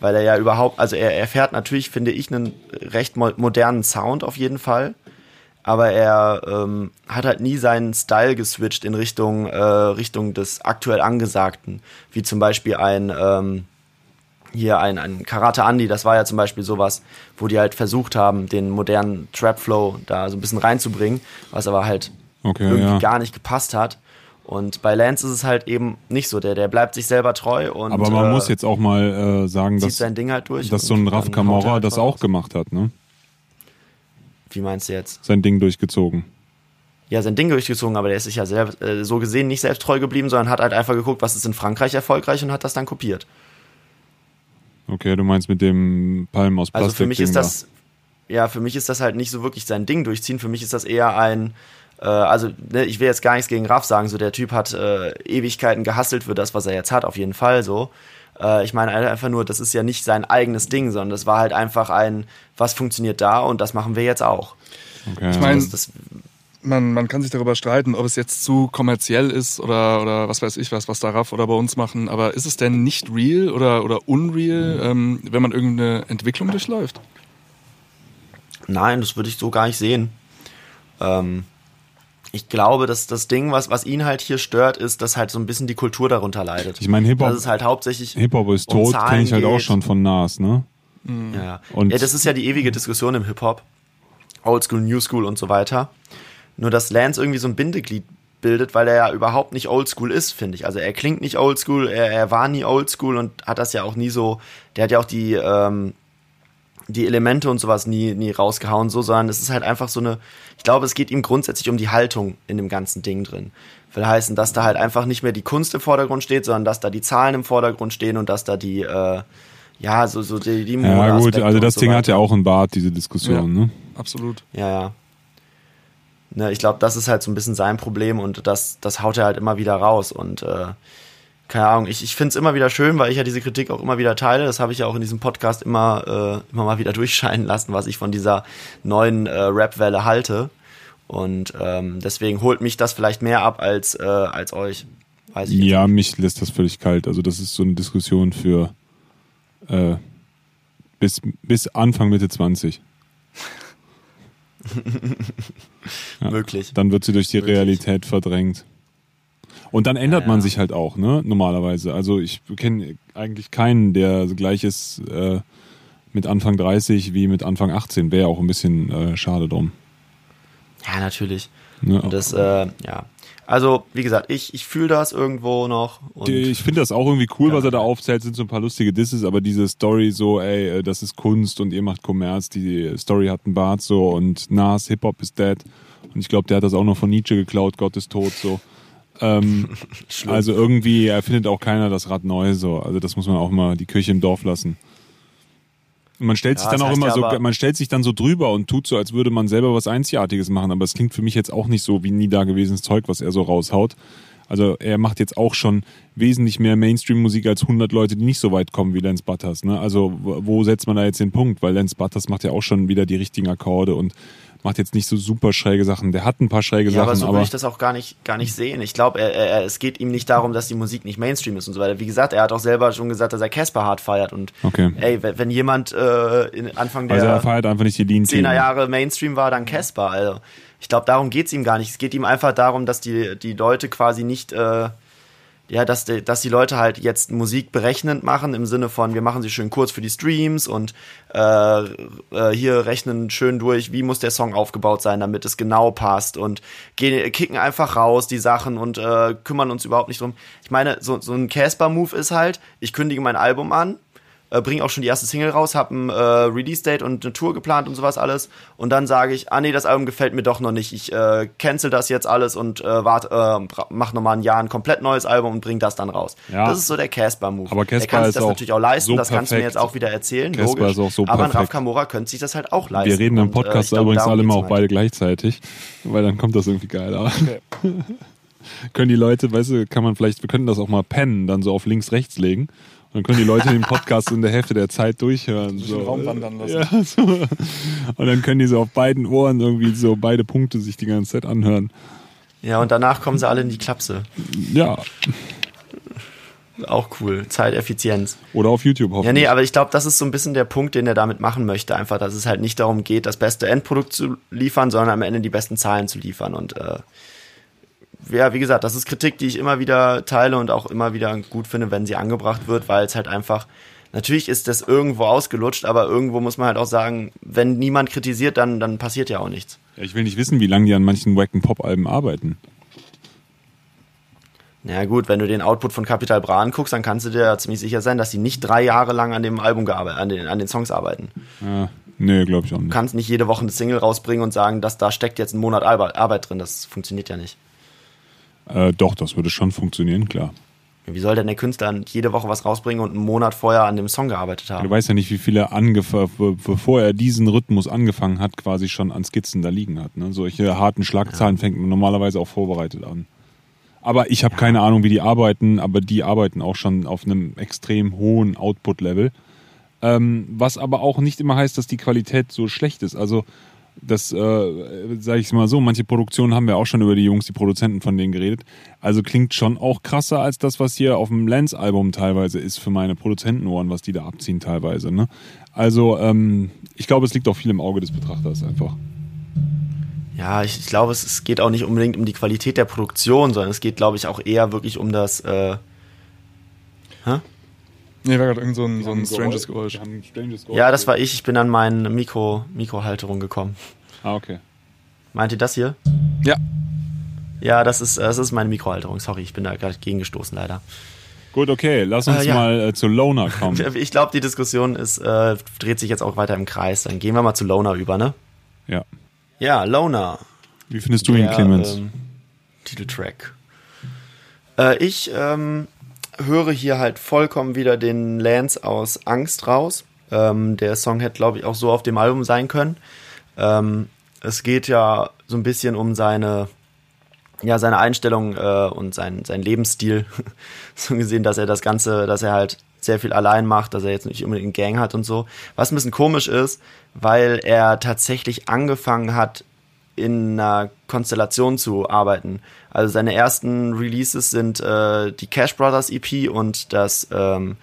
Weil er ja überhaupt, also er, er fährt natürlich, finde ich, einen recht mo modernen Sound auf jeden Fall. Aber er ähm, hat halt nie seinen Style geswitcht in Richtung, äh, Richtung des aktuell Angesagten. Wie zum Beispiel ein, ähm, hier ein, ein Karate Andy, das war ja zum Beispiel sowas, wo die halt versucht haben, den modernen Trap Flow da so ein bisschen reinzubringen, was aber halt Okay, irgendwie ja. gar nicht gepasst hat. Und bei Lance ist es halt eben nicht so. Der, der bleibt sich selber treu und Aber man äh, muss jetzt auch mal äh, sagen, dass, sein Ding halt durch. dass so ein Raf Kamora halt das auch gemacht hat, ne? Wie meinst du jetzt? Sein Ding durchgezogen. Ja, sein Ding durchgezogen, aber der ist sich ja selbst, äh, so gesehen nicht selbst treu geblieben, sondern hat halt einfach geguckt, was ist in Frankreich erfolgreich und hat das dann kopiert. Okay, du meinst mit dem Palm aus Plastik. Also für mich ist das, ja, für mich ist das halt nicht so wirklich sein Ding durchziehen. Für mich ist das eher ein, äh, also ne, ich will jetzt gar nichts gegen Raff sagen, so der Typ hat äh, Ewigkeiten gehasselt für das, was er jetzt hat, auf jeden Fall so. Äh, ich meine einfach nur, das ist ja nicht sein eigenes Ding, sondern das war halt einfach ein, was funktioniert da und das machen wir jetzt auch. Okay, Ich meine, Das, das, man, man kann sich darüber streiten, ob es jetzt zu kommerziell ist oder, oder was weiß ich was, was da Raff oder bei uns machen. Aber ist es denn nicht real oder, oder unreal, ähm, wenn man irgendeine Entwicklung durchläuft? Nein, das würde ich so gar nicht sehen. Ähm, ich glaube, dass das Ding, was, was ihn halt hier stört, ist, dass halt so ein bisschen die Kultur darunter leidet. Ich meine, Hip-Hop- es halt hauptsächlich. Hip-Hop ist um tot, kenne ich halt auch geht. schon von Nas, ne? Ja. Und- ja, das ist ja die ewige Diskussion im Hip-Hop. Old School, New School und so weiter. Nur, dass Lance irgendwie so ein Bindeglied bildet, weil er ja überhaupt nicht Old School ist, finde ich. Also er klingt nicht Old School, er, er war nie Old School und hat das ja auch nie so, der hat ja auch die, ähm, die Elemente und sowas nie, nie rausgehauen, so, sondern es ist halt einfach so eine, ich glaube, es geht ihm grundsätzlich um die Haltung in dem ganzen Ding drin. Will heißen, dass da halt einfach nicht mehr die Kunst im Vordergrund steht, sondern dass da die Zahlen im Vordergrund stehen und dass da die, äh, ja, so, so die, die Ja, gut, also das so Ding hat weiter. ja auch einen Bart, diese Diskussion, ne? Absolut. Ja, ja. Ne, ich glaube, das ist halt so ein bisschen sein Problem und das, das haut er halt immer wieder raus. Und äh, keine Ahnung, ich, ich finde es immer wieder schön, weil ich ja diese Kritik auch immer wieder teile. Das habe ich ja auch in diesem Podcast immer, äh, immer mal wieder durchscheinen lassen, was ich von dieser neuen äh, Rap-Welle halte. Und ähm, deswegen holt mich das vielleicht mehr ab als, äh, als euch. Weiß ich Ja, mich lässt das völlig kalt. Also das ist so eine Diskussion für äh, bis, bis Anfang Mitte 20. Ja. Möglich. Dann wird sie durch die Möglich. Realität verdrängt. Und dann ändert Ja, man sich halt auch, ne? Normalerweise. Also ich kenne eigentlich keinen, der gleich ist äh, mit Anfang 30 wie mit Anfang 18. Wäre auch ein bisschen äh, schade drum. Ja, natürlich. Ne? Und das, äh, ja. Also, wie gesagt, ich, ich fühle das irgendwo noch. Ich finde das auch irgendwie cool, Ja. was er da aufzählt, sind so ein paar lustige Disses, aber diese Story so, ey, äh, das ist Kunst und ihr macht Kommerz, die Story hat einen Bart so und Nas, Hip-Hop ist dead. Und ich glaube, der hat das auch noch von Nietzsche geklaut, Gott ist tot so. Ähm, also irgendwie erfindet auch keiner das Rad neu so. Also das muss man auch mal die Kirche im Dorf lassen. Man stellt Ja, sich dann auch immer so, man stellt sich dann so drüber und tut so, als würde man selber was Einzigartiges machen, aber es klingt für mich jetzt auch nicht so wie nie dagewesenes Zeug, was er so raushaut. Also er macht jetzt auch schon wesentlich mehr Mainstream-Musik als 100 Leute, die nicht so weit kommen wie Lance Butters. Ne? Also wo wo setzt man da jetzt den Punkt? Weil Lance Butters macht ja auch schon wieder die richtigen Akkorde und macht jetzt nicht so super schräge Sachen. Der hat ein paar schräge Ja, aber Sachen, so aber, würde ich das auch gar nicht, gar nicht sehen. Ich glaube, er, er, es geht ihm nicht darum, dass die Musik nicht Mainstream ist und so weiter. Wie gesagt, er hat auch selber schon gesagt, dass er Casper hart feiert. Und Okay. ey, wenn, jemand äh, Anfang der also er feiert einfach nicht die Lean 10er Jahre Mainstream war, dann Casper. Also ich glaube, darum geht's ihm gar nicht. Es geht ihm einfach darum, dass die, die Leute quasi nicht, äh, ja, dass die, dass die Leute halt jetzt Musik berechnend machen, im Sinne von, wir machen sie schön kurz für die Streams und äh, äh, hier rechnen schön durch, wie muss der Song aufgebaut sein, damit es genau passt und gehen, kicken einfach raus die Sachen und äh, kümmern uns überhaupt nicht drum. Ich meine, so, so ein Casper-Move ist halt, ich kündige mein Album an, äh, bringe auch schon die erste Single raus, habe ein äh, Release-Date und eine Tour geplant und sowas alles. Und dann sage ich, ah nee, das Album gefällt mir doch noch nicht. Ich äh, cancel das jetzt alles und äh, wart, äh, mach nochmal ein Jahr ein komplett neues Album und bring das dann raus. Ja. Das ist so der Casper-Move. Aber der Casper kann sich das auch natürlich auch leisten, so das kannst du mir jetzt auch wieder erzählen, Casper logisch. ist auch so Aber ein. Raf Kamora könnte sich das halt auch leisten. Wir reden im Und, äh, Podcast glaube, übrigens alle immer geht's auch beide gleichzeitig, weil dann kommt das irgendwie geiler. Können die Leute, weißt du, kann man vielleicht, wir könnten das auch mal pennen, dann so auf links, rechts legen dann können die Leute den Podcast in der Hälfte der Zeit durchhören. Durch so. Raum wandern lassen. Ja, so. Und dann können die so auf beiden Ohren irgendwie so beide Punkte sich die ganze Zeit anhören. Ja, und danach kommen sie alle in die Klapse. Ja. Auch cool. Zeiteffizienz. Oder auf YouTube Ja, hoffentlich. nee, aber ich glaube, das ist so ein bisschen der Punkt, den er damit machen möchte. Einfach, dass es halt nicht darum geht, das beste Endprodukt zu liefern, sondern am Ende die besten Zahlen zu liefern. Und äh, ja, wie gesagt, das ist Kritik, die ich immer wieder teile und auch immer wieder gut finde, wenn sie angebracht wird, weil es halt einfach, natürlich ist das irgendwo ausgelutscht, aber irgendwo muss man halt auch sagen, wenn niemand kritisiert, dann, dann passiert ja auch nichts. Ja, ich will nicht wissen, wie lange die an manchen wacken Pop-Alben arbeiten. Na gut, wenn du den Output von Capital Bra anguckst, dann kannst du dir ja ziemlich sicher sein, dass sie nicht drei Jahre lang an dem Album gearbeitet, an den, an den Songs arbeiten. Ja, nee, glaube ich auch Du nicht. kannst nicht jede Woche eine Single rausbringen und sagen, dass da steckt jetzt ein Monat Arbeit drin. Das funktioniert ja nicht. Äh, doch, das würde schon funktionieren, klar. Wie soll denn der Künstler jede Woche was rausbringen und einen Monat vorher an dem Song gearbeitet Du haben? weißt ja nicht, wie viele bevor er diesen Rhythmus angefangen hat, quasi schon an Skizzen da liegen hat. Ne? Solche harten Schlagzahlen fängt man normalerweise auch vorbereitet an. Aber ich habe keine Ahnung, wie die arbeiten, aber die arbeiten auch schon auf einem extrem hohen Output-Level. Ähm, was aber auch nicht immer heißt, dass die Qualität so schlecht ist. Also das, äh, sage ich mal so, manche Produktionen haben wir auch schon über die Jungs, die Produzenten von denen geredet. Also klingt schon auch krasser als das, was hier auf dem Lance-Album teilweise ist für meine Produzentenohren, was die da abziehen teilweise. Ne? Also ähm, ich glaube, es liegt auch viel im Auge des Betrachters einfach. Ja, ich, ich glaube, es, es geht auch nicht unbedingt um die Qualität der Produktion, sondern es geht, glaube ich, auch eher wirklich um das. Äh, hä? Nee, war gerade irgend so ein, so ein stranges Geräusch. Wir haben ein stranges Geräusch. Ja, das war ich. Ich bin an meine Mikro, Mikrohalterung gekommen. Ah, okay. Meint ihr das hier? Ja. Ja, das ist, das ist meine Mikrohalterung. Sorry, ich bin da gerade gegengestoßen, leider. Gut, okay, lass uns Äh, ja. mal äh, zu Loner kommen. Ich glaube, die Diskussion ist, äh, dreht sich jetzt auch weiter im Kreis. Dann gehen wir mal zu Loner über, ne? ja. Ja, Loner. Wie findest du ihn, Der, Clemens? Ähm, Titeltrack. Äh, ich ähm, höre hier halt vollkommen wieder den Lance aus Angst raus. Ähm, der Song hätte, glaube ich, auch so auf dem Album sein können. Ähm, es geht ja so ein bisschen um seine, ja, seine Einstellung äh, und sein, sein Lebensstil. so gesehen, dass er das Ganze, dass er halt sehr viel allein macht, dass er jetzt nicht unbedingt eine Gang hat und so. Was ein bisschen komisch ist, weil er tatsächlich angefangen hat, in einer Konstellation zu arbeiten. Also seine ersten Releases sind äh, die Cash Brothers EP und das ähm,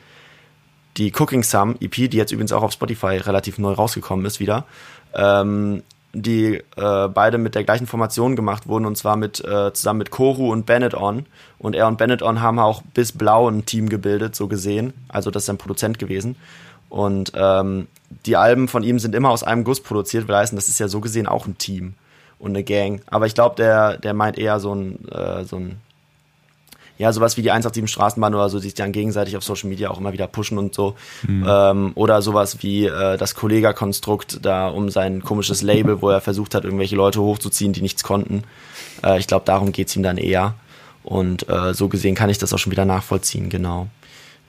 die Cooking Sum EP, die jetzt übrigens auch auf Spotify relativ neu rausgekommen ist wieder. Ähm, die äh, beide mit der gleichen Formation gemacht wurden und zwar mit äh, zusammen mit Koru und Bennett On und er und Bennett On haben auch bis Blau ein Team gebildet, so gesehen. Also das ist ein Produzent gewesen. Und ähm, die Alben von ihm sind immer aus einem Guss produziert, weil heißen, das ist ja so gesehen auch ein Team und eine Gang. Aber ich glaube, der, der meint eher so ein, äh, so ein, ja, sowas wie die 187 Straßenbahn oder so, die sich dann gegenseitig auf Social Media auch immer wieder pushen und so. Ähm, oder sowas wie äh, das Kollega-Konstrukt da um sein komisches Label, wo er versucht hat, irgendwelche Leute hochzuziehen, die nichts konnten. Äh, ich glaube, darum geht's ihm dann eher. Und äh, so gesehen kann ich das auch schon wieder nachvollziehen, genau.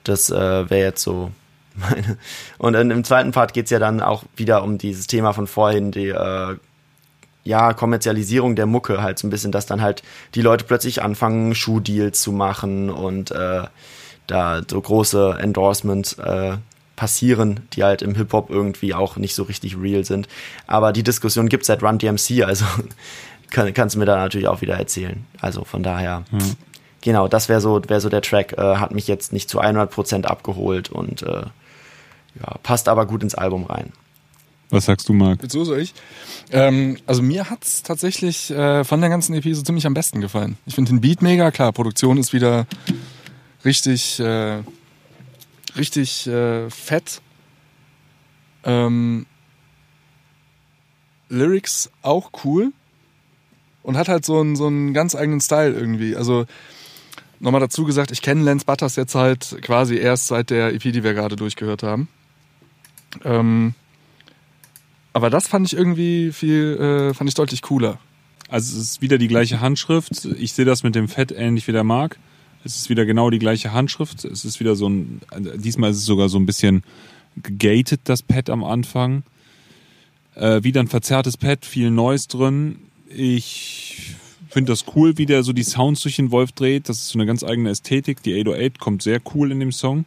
Das äh, wäre jetzt so meine. Und in, im zweiten Part geht's ja dann auch wieder um dieses Thema von vorhin, die äh, ja, Kommerzialisierung der Mucke halt so ein bisschen, dass dann halt die Leute plötzlich anfangen, Schuhdeals zu machen und äh, da so große Endorsements äh, passieren, die halt im Hip-Hop irgendwie auch nicht so richtig real sind. Aber die Diskussion gibt's seit Run DMC, also kann, kannst du mir da natürlich auch wieder erzählen. Also von daher, genau, das wäre so, wäre so der Track, äh, hat mich jetzt nicht zu 100% abgeholt und äh, ja, passt aber gut ins Album rein. Was sagst du, Marc? So soll ich. Ähm, also mir hat's tatsächlich äh, von der ganzen EP so ziemlich am besten gefallen. Ich finde den Beat mega, klar, Produktion ist wieder richtig, äh, richtig äh, fett. Ähm, Lyrics auch cool und hat halt so einen, so einen ganz eigenen Style irgendwie. Also nochmal dazu gesagt, ich kenne Lance Butters jetzt halt quasi erst seit der EP, die wir gerade durchgehört haben. Ähm, aber das fand ich irgendwie viel, äh, fand ich deutlich cooler. Also es ist wieder die gleiche Handschrift. Ich sehe das mit dem Fett ähnlich wie der Marc. Es ist wieder genau die gleiche Handschrift. Es ist wieder so ein, diesmal ist es sogar so ein bisschen gegated, das Pad am Anfang. Äh, wieder ein verzerrtes Pad, viel Neues drin. Ich finde das cool, wie der so die Sounds durch den Wolf dreht. Das ist so eine ganz eigene Ästhetik. Die 808 kommt sehr cool in dem Song.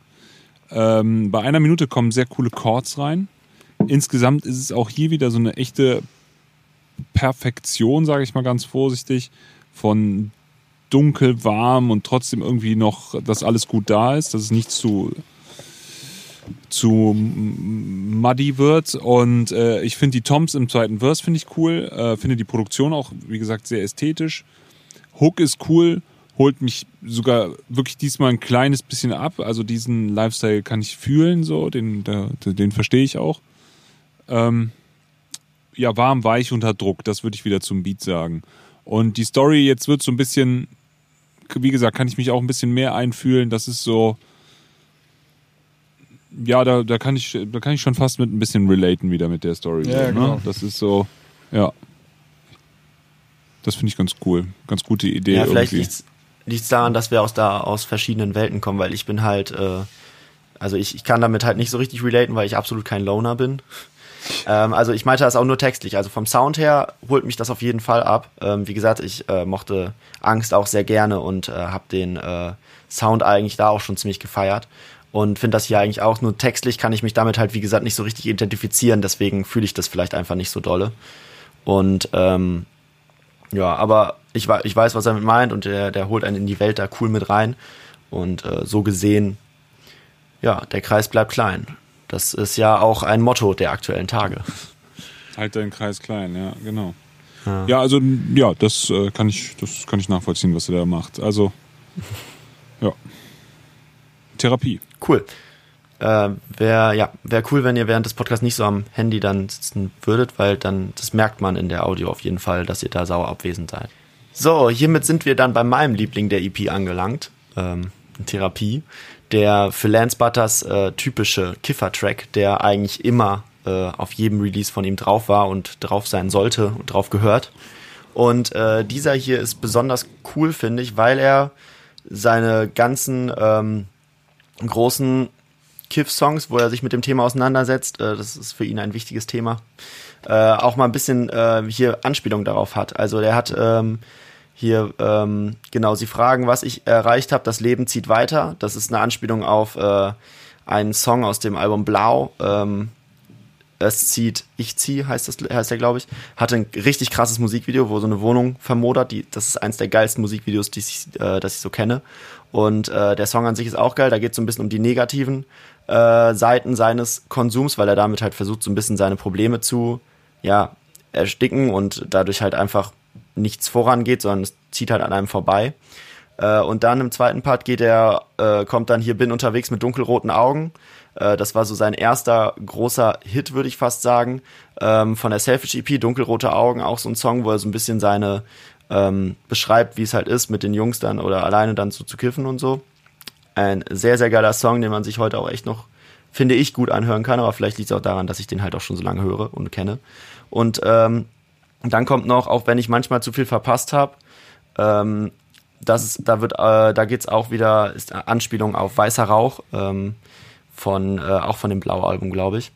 Ähm, bei einer Minute kommen sehr coole Chords rein. Insgesamt ist es auch hier wieder so eine echte Perfektion, sage ich mal ganz vorsichtig, von dunkel, warm und trotzdem irgendwie noch, dass alles gut da ist, dass es nicht zu zu muddy wird und äh, ich finde die Toms im zweiten Verse finde ich cool, äh, finde die Produktion auch wie gesagt sehr ästhetisch. Hook ist cool, holt mich sogar wirklich diesmal ein kleines bisschen ab, also diesen Lifestyle kann ich fühlen so, den den, den verstehe ich auch. Ähm, ja, warm, weich unter Druck, das würde ich wieder zum Beat sagen. Und die Story jetzt wird so ein bisschen wie gesagt, kann ich mich auch ein bisschen mehr einfühlen. Das ist so, ja, da, da kann ich, da kann ich schon fast mit ein bisschen relaten wieder mit der Story. Ja, so, genau. ne? Das ist so, ja. Das finde ich ganz cool. Ganz gute Idee. Ja, vielleicht liegt es daran, dass wir aus da aus verschiedenen Welten kommen, weil ich bin halt, äh, also ich, ich kann damit halt nicht so richtig relaten, weil ich absolut kein Loner bin. Ähm, also ich meinte das auch nur textlich. Also vom Sound her holt mich das auf jeden Fall ab. Ähm, wie gesagt, ich äh, mochte Angst auch sehr gerne und äh, habe den äh, Sound eigentlich da auch schon ziemlich gefeiert. Und finde das hier eigentlich auch nur textlich kann ich mich damit halt, wie gesagt, nicht so richtig identifizieren. Deswegen fühle ich das vielleicht einfach nicht so dolle. Und ähm, ja, aber ich, ich weiß, was er damit meint und der, der holt einen in die Welt da cool mit rein. Und äh, so gesehen, ja, der Kreis bleibt klein. Das ist ja auch ein Motto der aktuellen Tage. Halt deinen Kreis klein, ja, genau. Ja. Ja, also ja, das äh, kann ich, das kann ich nachvollziehen, was er da macht. Also ja, Therapie. Cool. Äh, Wäre ja, wär cool, wenn ihr während des Podcasts nicht so am Handy dann sitzen würdet, weil dann, das merkt man in der Audio auf jeden Fall, dass ihr da sauer abwesend seid. So, hiermit sind wir dann bei meinem Liebling der EP angelangt. Ähm, Therapie. Der für Lance Butters äh, typische Kiffer-Track, der eigentlich immer äh, auf jedem Release von ihm drauf war und drauf sein sollte und drauf gehört. Und äh, dieser hier ist besonders cool, finde ich, weil er seine ganzen ähm, großen Kiff-Songs, wo er sich mit dem Thema auseinandersetzt, äh, das ist für ihn ein wichtiges Thema, äh, auch mal ein bisschen äh, hier Anspielung darauf hat. Also der hat ähm, hier, ähm, genau, sie fragen, was ich erreicht habe, das Leben zieht weiter. Das ist eine Anspielung auf äh, einen Song aus dem Album Blau. Ähm, es zieht, ich zieh, heißt das, heißt der, glaube ich. Hatte ein richtig krasses Musikvideo, wo so eine Wohnung vermodert. Die, das ist eins der geilsten Musikvideos, die ich, äh, das ich so kenne. Und äh, der Song an sich ist auch geil. Da geht es so ein bisschen um die negativen äh, Seiten seines Konsums, weil er damit halt versucht, so ein bisschen seine Probleme zu ja, ersticken und dadurch halt einfach nichts vorangeht, sondern es zieht halt an einem vorbei. Äh, und dann im zweiten Part geht er, äh, kommt dann hier Bin unterwegs mit dunkelroten Augen. Äh, das war so sein erster großer Hit, würde ich fast sagen. Ähm, von der Selfish EP, Dunkelrote Augen, auch so ein Song, wo er so ein bisschen seine ähm, beschreibt, wie es halt ist, mit den Jungs dann oder alleine dann so zu kiffen und so. Ein sehr, sehr geiler Song, den man sich heute auch echt noch, finde ich, gut anhören kann, aber vielleicht liegt es auch daran, dass ich den halt auch schon so lange höre und kenne. Und ähm, dann kommt noch, auch wenn ich manchmal zu viel verpasst habe, ähm, das ist, da wird, äh, da geht's auch wieder, ist Anspielung auf Weißer Rauch, ähm, von, äh, auch von dem Blau-Album, glaube ich,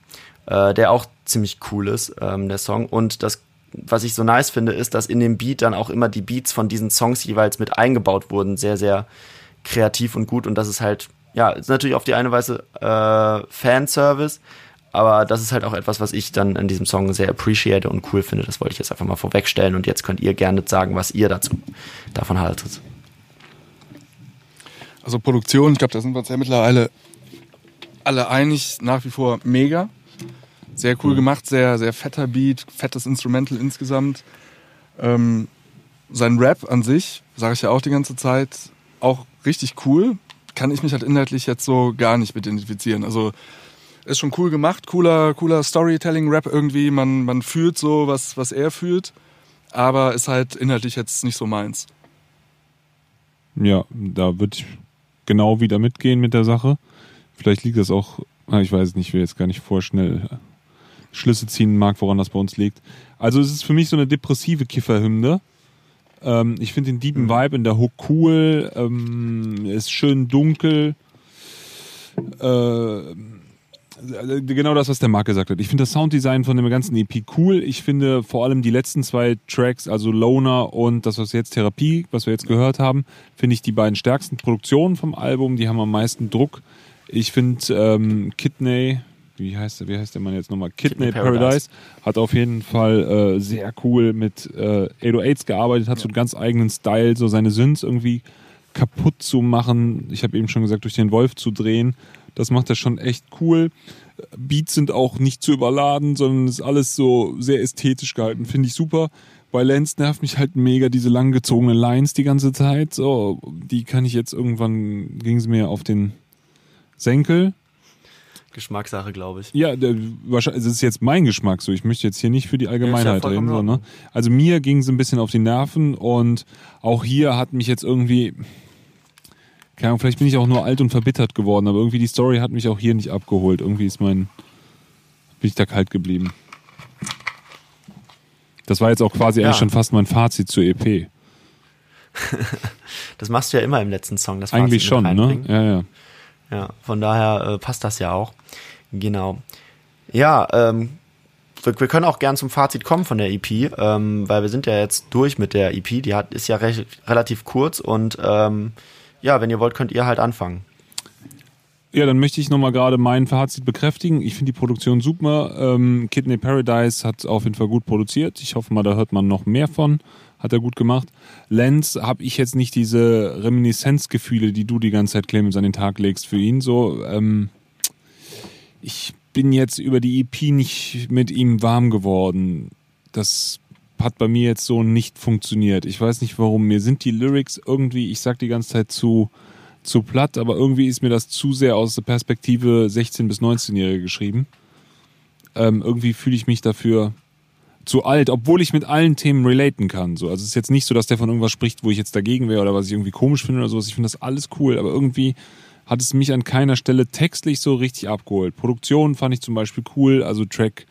äh, der auch ziemlich cool ist, ähm, der Song. Und das, was ich so nice finde, ist, dass in dem Beat dann auch immer die Beats von diesen Songs jeweils mit eingebaut wurden, sehr, sehr kreativ und gut. Und das ist halt, ja, ist natürlich auf die eine Weise äh, Fanservice, aber das ist halt auch etwas, was ich dann in diesem Song sehr appreciate und cool finde. Das wollte ich jetzt einfach mal vorwegstellen und jetzt könnt ihr gerne sagen, was ihr dazu davon haltet. Also Produktion, ich glaube, da sind wir uns ja mittlerweile alle einig, nach wie vor mega. Sehr cool gemacht, sehr, sehr fetter Beat, fettes Instrumental insgesamt. Ähm, sein Rap an sich, sage ich ja auch die ganze Zeit, auch richtig cool. Kann ich mich halt inhaltlich jetzt so gar nicht mit identifizieren. Also ist schon cool gemacht, cooler, cooler Storytelling-Rap irgendwie. Man, man fühlt so, was, was er fühlt, aber ist halt inhaltlich jetzt nicht so meins. Ja, da würde ich genau wieder mitgehen mit der Sache. Vielleicht liegt das auch, ah, ich weiß nicht, ich will jetzt gar nicht vorschnell Schlüsse ziehen mag, woran das bei uns liegt. Also es ist für mich so eine depressive Kifferhymne. Ähm, ich finde den deepen Vibe in der Hook cool, ähm, ist schön dunkel. Äh, genau das, was der Marc gesagt hat. Ich finde das Sounddesign von dem ganzen EP cool. Ich finde vor allem die letzten zwei Tracks, also Loner und das, was jetzt Therapie, was wir jetzt gehört haben, finde ich die beiden stärksten Produktionen vom Album. Die haben am meisten Druck. Ich finde ähm, Kidney, wie heißt der, wie heißt der Mann jetzt nochmal? Kidney, Kidney Paradise. Paradise. hat auf jeden Fall äh, sehr cool mit äh, 808s gearbeitet, hat so einen ganz eigenen Style, so seine Synths irgendwie kaputt zu machen. Ich habe eben schon gesagt, durch den Wolf zu drehen. Das macht er schon echt cool. Beats sind auch nicht zu überladen, sondern ist alles so sehr ästhetisch gehalten. Finde ich super. Bei Lance nervt mich halt mega diese langgezogenen Lines die ganze Zeit. So, die kann ich jetzt irgendwann, ging es mir auf den Senkel. Geschmackssache, glaube ich. Ja, der, wahrscheinlich, das ist jetzt mein Geschmack so. Ich möchte jetzt hier nicht für die Allgemeinheit vollkommen reden. So, ne? Also mir ging es ein bisschen auf die Nerven und auch hier hat mich jetzt irgendwie, keine Ahnung, vielleicht bin ich auch nur alt und verbittert geworden, aber irgendwie die Story hat mich auch hier nicht abgeholt. Irgendwie ist mein, bin ich da kalt geblieben. Das war jetzt auch quasi Ja. eigentlich schon fast mein Fazit zur EP. Das machst du ja immer im letzten Song. Das Eigentlich Fazit schon, mit ne? Ja, ja. Ja, von daher äh, passt das ja auch. Genau. Ja, ähm, wir, wir können auch gern zum Fazit kommen von der EP, ähm, weil wir sind ja jetzt durch mit der EP. Die hat, ist ja recht, relativ kurz und ähm, ja, wenn ihr wollt, könnt ihr halt anfangen. Ja, dann möchte ich nochmal gerade mein Fazit bekräftigen. Ich finde die Produktion super. Ähm, Kidney Paradise hat auf jeden Fall gut produziert. Ich hoffe mal, da hört man noch mehr von. Hat er gut gemacht. Lenz habe ich jetzt nicht diese Reminiszenzgefühle, die du die ganze Zeit, Clemens, an den Tag legst für ihn. So, ähm, ich bin jetzt über die EP nicht mit ihm warm geworden. Das hat bei mir jetzt so nicht funktioniert. Ich weiß nicht warum. Mir sind die Lyrics irgendwie, ich sag die ganze Zeit zu, zu platt, aber irgendwie ist mir das zu sehr aus der Perspektive 16- bis 19-Jährige geschrieben. Ähm, irgendwie fühle ich mich dafür zu alt, obwohl ich mit allen Themen relaten kann. So. Also es ist jetzt nicht so, dass der von irgendwas spricht, wo ich jetzt dagegen wäre oder was ich irgendwie komisch finde oder sowas. Ich finde das alles cool, aber irgendwie hat es mich an keiner Stelle textlich so richtig abgeholt. Produktion fand ich zum Beispiel cool, also Track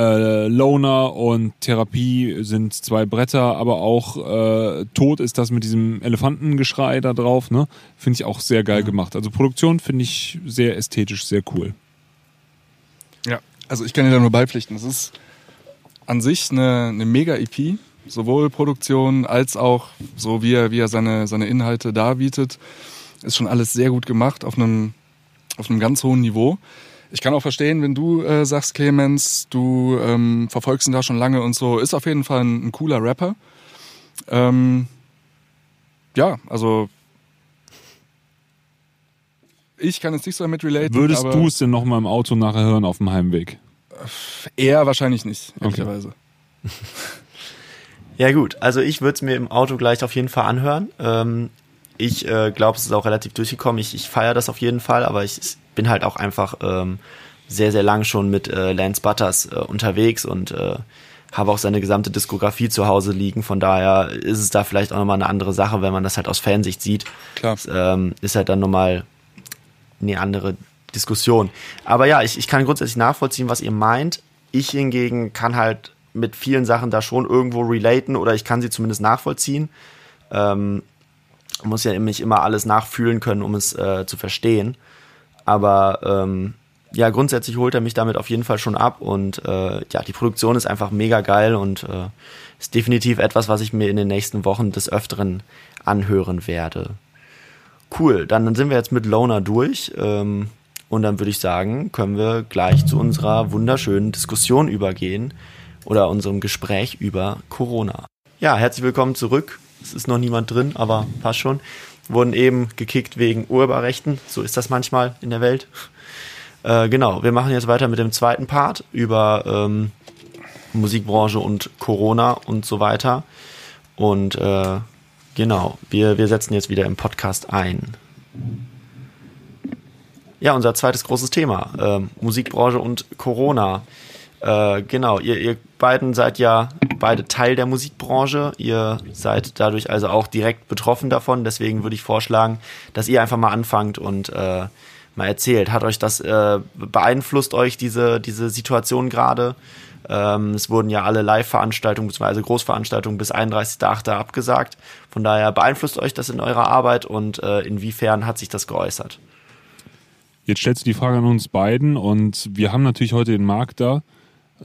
äh, Loner und Therapie sind zwei Bretter, aber auch äh, Tod ist das mit diesem Elefantengeschrei da drauf, ne? Finde ich auch sehr geil gemacht. Also Produktion finde ich sehr ästhetisch, sehr cool. Ja, also ich kann dir da nur beipflichten. Es ist an sich eine, eine Mega-EP, sowohl Produktion als auch so, wie er, wie er seine, seine Inhalte darbietet. Ist schon alles sehr gut gemacht, auf einem, auf einem ganz hohen Niveau. Ich kann auch verstehen, wenn du äh, sagst, Clemens, du ähm, verfolgst ihn da schon lange und so, ist auf jeden Fall ein, ein cooler Rapper. Ähm, ja, also ich kann jetzt nicht so damit relaten. Würdest du es denn nochmal im Auto nachher hören auf dem Heimweg? Eher wahrscheinlich nicht, ehrlicherweise. Ja gut, also ich würde es mir im Auto gleich auf jeden Fall anhören. Ähm, ich äh, glaube, es ist auch relativ durchgekommen. Ich, ich feiere das auf jeden Fall, aber ich bin halt auch einfach ähm, sehr, sehr lang schon mit äh, Lance Butters äh, unterwegs und äh, habe auch seine gesamte Diskografie zu Hause liegen. Von daher ist es da vielleicht auch nochmal eine andere Sache, wenn man das halt aus Fansicht sieht. Klar. Das, ähm, ist halt dann nochmal eine andere Diskussion. Aber ja, ich, ich kann grundsätzlich nachvollziehen, was ihr meint. Ich hingegen kann halt mit vielen Sachen da schon irgendwo relaten oder ich kann sie zumindest nachvollziehen. Ähm, muss ja nicht immer alles nachfühlen können, um es äh, zu verstehen. Aber ähm, ja, grundsätzlich holt er mich damit auf jeden Fall schon ab und äh, ja, die Produktion ist einfach mega geil und äh, ist definitiv etwas, was ich mir in den nächsten Wochen des Öfteren anhören werde. Cool, dann sind wir jetzt mit Loner durch ähm, und dann würde ich sagen, können wir gleich zu unserer wunderschönen Diskussion übergehen oder unserem Gespräch über Corona. Ja, herzlich willkommen zurück. Es ist noch niemand drin, aber passt schon. Wurden eben gekickt wegen Urheberrechten. So ist das manchmal in der Welt. Äh, genau, wir machen jetzt weiter mit dem zweiten Part über ähm, Musikbranche und Corona und so weiter. Und äh, genau, wir, wir setzen jetzt wieder im Podcast ein. Ja, unser zweites großes Thema, ähm, Musikbranche und Corona. Äh, genau, ihr, ihr beiden seid ja beide Teil der Musikbranche. Ihr seid dadurch also auch direkt betroffen davon. Deswegen würde ich vorschlagen, dass ihr einfach mal anfangt und äh, mal erzählt. Hat euch das äh, beeinflusst euch diese diese Situation gerade? Ähm, es wurden ja alle Live-Veranstaltungen bzw. Großveranstaltungen bis 31.8. abgesagt. Von daher beeinflusst euch das in eurer Arbeit und äh, inwiefern hat sich das geäußert? Jetzt stellst du die Frage an uns beiden und wir haben natürlich heute den Markt da,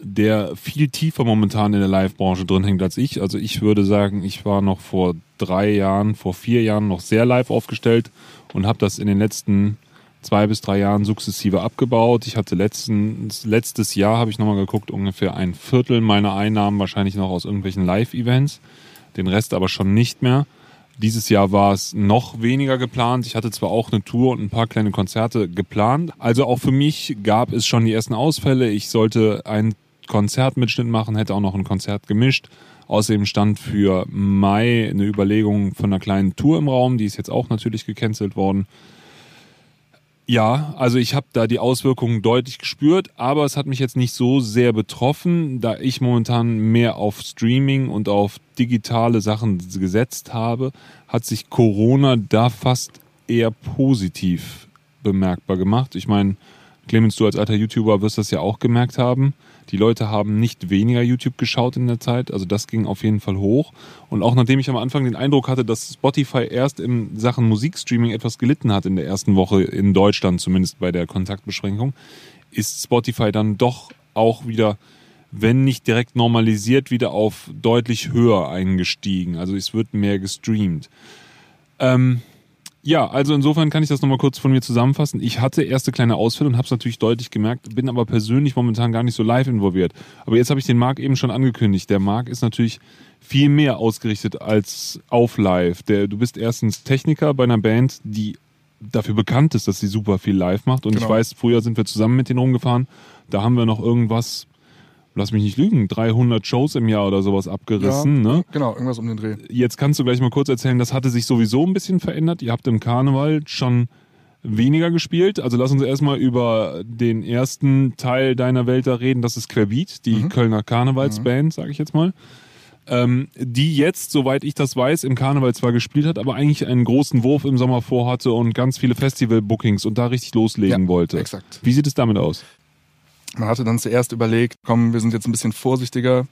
der viel tiefer momentan in der Live-Branche drin hängt als ich. Also ich würde sagen, ich war noch vor drei Jahren, vor vier Jahren noch sehr live aufgestellt und habe das in den letzten zwei bis drei Jahren sukzessive abgebaut. Ich hatte letztens, letztes Jahr, habe ich nochmal geguckt, ungefähr ein Viertel meiner Einnahmen wahrscheinlich noch aus irgendwelchen Live-Events, den Rest aber schon nicht mehr. Dieses Jahr war es noch weniger geplant. Ich hatte zwar auch eine Tour und ein paar kleine Konzerte geplant. Also auch für mich gab es schon die ersten Ausfälle. Ich sollte einen Konzertmitschnitt machen, hätte auch noch ein Konzert gemischt. Außerdem stand für Mai eine Überlegung von einer kleinen Tour im Raum. Die ist jetzt auch natürlich gecancelt worden. Ja, also ich habe da die Auswirkungen deutlich gespürt, aber es hat mich jetzt nicht so sehr betroffen, da ich momentan mehr auf Streaming und auf digitale Sachen gesetzt habe, hat sich Corona da fast eher positiv bemerkbar gemacht. Ich meine, Clemens, du als alter YouTuber wirst das ja auch gemerkt haben. Die Leute haben nicht weniger YouTube geschaut in der Zeit, also das ging auf jeden Fall hoch. Und auch nachdem ich am Anfang den Eindruck hatte, dass Spotify erst in Sachen Musikstreaming etwas gelitten hat in der ersten Woche in Deutschland, zumindest bei der Kontaktbeschränkung, ist Spotify dann doch auch wieder, wenn nicht direkt normalisiert, wieder auf deutlich höher eingestiegen. Also es wird mehr gestreamt. Ähm, ja, also insofern kann ich das nochmal kurz von mir zusammenfassen. Ich hatte erste kleine Ausfälle und habe es natürlich deutlich gemerkt, bin aber persönlich momentan gar nicht so live involviert. Aber jetzt habe ich den Marc eben schon angekündigt. Der Marc ist natürlich viel mehr ausgerichtet als auf live. Der, du bist erstens Techniker bei einer Band, die dafür bekannt ist, dass sie super viel live macht. Und genau. ich weiß, früher sind wir zusammen mit denen rumgefahren. Da haben wir noch irgendwas lass mich nicht lügen, 300 Shows im Jahr oder sowas abgerissen. Ja, ne? Genau, irgendwas um den Dreh. Jetzt kannst du gleich mal kurz erzählen, das hatte sich sowieso ein bisschen verändert. Ihr habt im Karneval schon weniger gespielt. Also lass uns erstmal über den ersten Teil deiner Welt da reden. Das ist Querbeat, die mhm. Kölner Karnevalsband, mhm. sage ich jetzt mal. Ähm, die jetzt, soweit ich das weiß, im Karneval zwar gespielt hat, aber eigentlich einen großen Wurf im Sommer vorhatte und ganz viele Festival-Bookings und da richtig loslegen ja, wollte. Exakt. Wie sieht es damit aus? Man hatte dann zuerst überlegt, komm, wir sind jetzt ein bisschen vorsichtiger,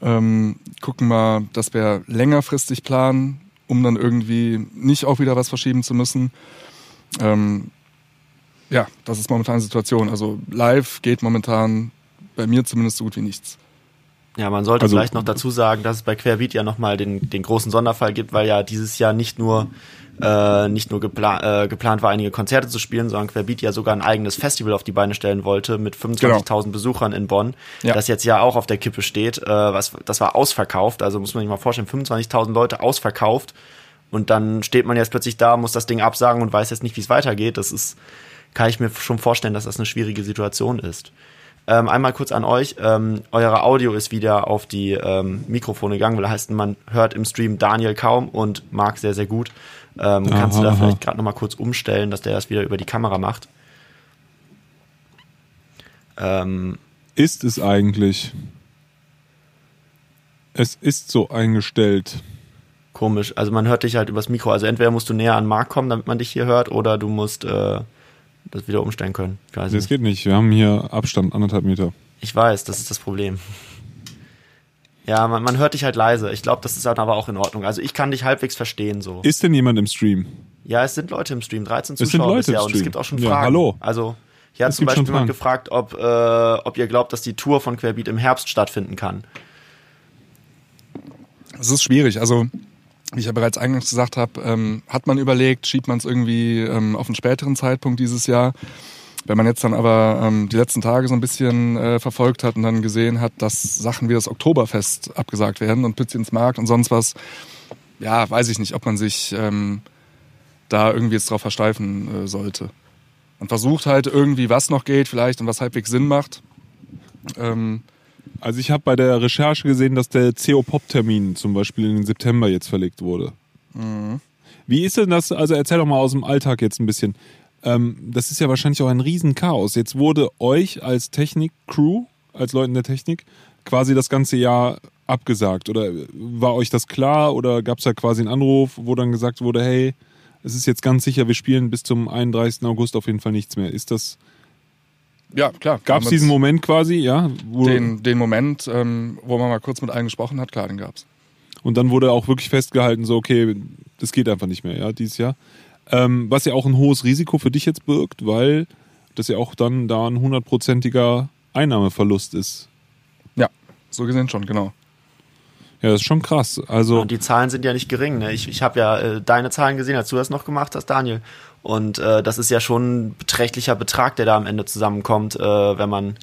ähm, gucken mal, dass wir längerfristig planen, um dann irgendwie nicht auch wieder was verschieben zu müssen. Ähm, ja, das ist momentan die Situation. Also live geht momentan bei mir zumindest so gut wie nichts. Ja, man sollte also, vielleicht noch dazu sagen, dass es bei Querbeat ja nochmal den, den großen Sonderfall gibt, weil ja dieses Jahr nicht nur äh, nicht nur gepla äh, geplant war, einige Konzerte zu spielen, sondern Querbeat ja sogar ein eigenes Festival auf die Beine stellen wollte mit 25.000 genau. Besuchern in Bonn, ja. das jetzt ja auch auf der Kippe steht. Äh, was, das war ausverkauft, also muss man sich mal vorstellen, 25.000 Leute ausverkauft und dann steht man jetzt plötzlich da, muss das Ding absagen und weiß jetzt nicht, wie es weitergeht. Das ist, kann ich mir schon vorstellen, dass das eine schwierige Situation ist. Ähm, einmal kurz an euch. Ähm, eure Audio ist wieder auf die ähm, Mikrofone gegangen, weil heißt, man hört im Stream Daniel kaum und Marc sehr, sehr gut. Ähm, aha, kannst du da aha. vielleicht gerade nochmal kurz umstellen, dass der das wieder über die Kamera macht? Ähm, ist es eigentlich? Es ist so eingestellt. Komisch. Also man hört dich halt übers Mikro. Also entweder musst du näher an Marc kommen, damit man dich hier hört, oder du musst äh, das wieder umstellen können. das nicht. geht nicht. Wir haben hier Abstand anderthalb Meter. Ich weiß, das ist das Problem. Ja, man, man hört dich halt leise. Ich glaube, das ist dann aber auch in Ordnung. Also ich kann dich halbwegs verstehen so. Ist denn jemand im Stream? Ja, es sind Leute im Stream, 13 Zuschauer es sind Leute bisher, im Stream. und es gibt auch schon Fragen. Ja, hallo. Also hier hat es zum Beispiel jemand gefragt, ob, äh, ob ihr glaubt, dass die Tour von Querbeat im Herbst stattfinden kann. Es ist schwierig. Also wie ich ja bereits eingangs gesagt habe, ähm, hat man überlegt, schiebt man es irgendwie ähm, auf einen späteren Zeitpunkt dieses Jahr. Wenn man jetzt dann aber ähm, die letzten Tage so ein bisschen äh, verfolgt hat und dann gesehen hat, dass Sachen wie das Oktoberfest abgesagt werden und Pützchens Markt und sonst was, ja, weiß ich nicht, ob man sich ähm, da irgendwie jetzt drauf versteifen äh, sollte. Man versucht halt irgendwie, was noch geht vielleicht und was halbwegs Sinn macht. Ähm, also ich habe bei der Recherche gesehen, dass der CO-Pop-Termin zum Beispiel in den September jetzt verlegt wurde. Mhm. Wie ist denn das? Also erzähl doch mal aus dem Alltag jetzt ein bisschen. Ähm, das ist ja wahrscheinlich auch ein Riesenchaos. Jetzt wurde euch als Technik-Crew, als Leuten der Technik, quasi das ganze Jahr abgesagt. Oder war euch das klar? Oder gab es da quasi einen Anruf, wo dann gesagt wurde, hey, es ist jetzt ganz sicher, wir spielen bis zum 31. August auf jeden Fall nichts mehr. Ist das... Ja, klar. Gab es diesen Moment quasi, ja? Den, den Moment, ähm, wo man mal kurz mit allen gesprochen hat, klar, den gab es. Und dann wurde auch wirklich festgehalten, so, okay, das geht einfach nicht mehr, ja, dieses Jahr. Ähm, was ja auch ein hohes Risiko für dich jetzt birgt, weil das ja auch dann da ein hundertprozentiger Einnahmeverlust ist. Ja, so gesehen schon, genau. Ja, das ist schon krass. Also Und die Zahlen sind ja nicht gering. Ne? Ich, ich habe ja äh, deine Zahlen gesehen, als du das noch gemacht hast, Daniel. Und äh, das ist ja schon ein beträchtlicher Betrag, der da am Ende zusammenkommt, äh, wenn man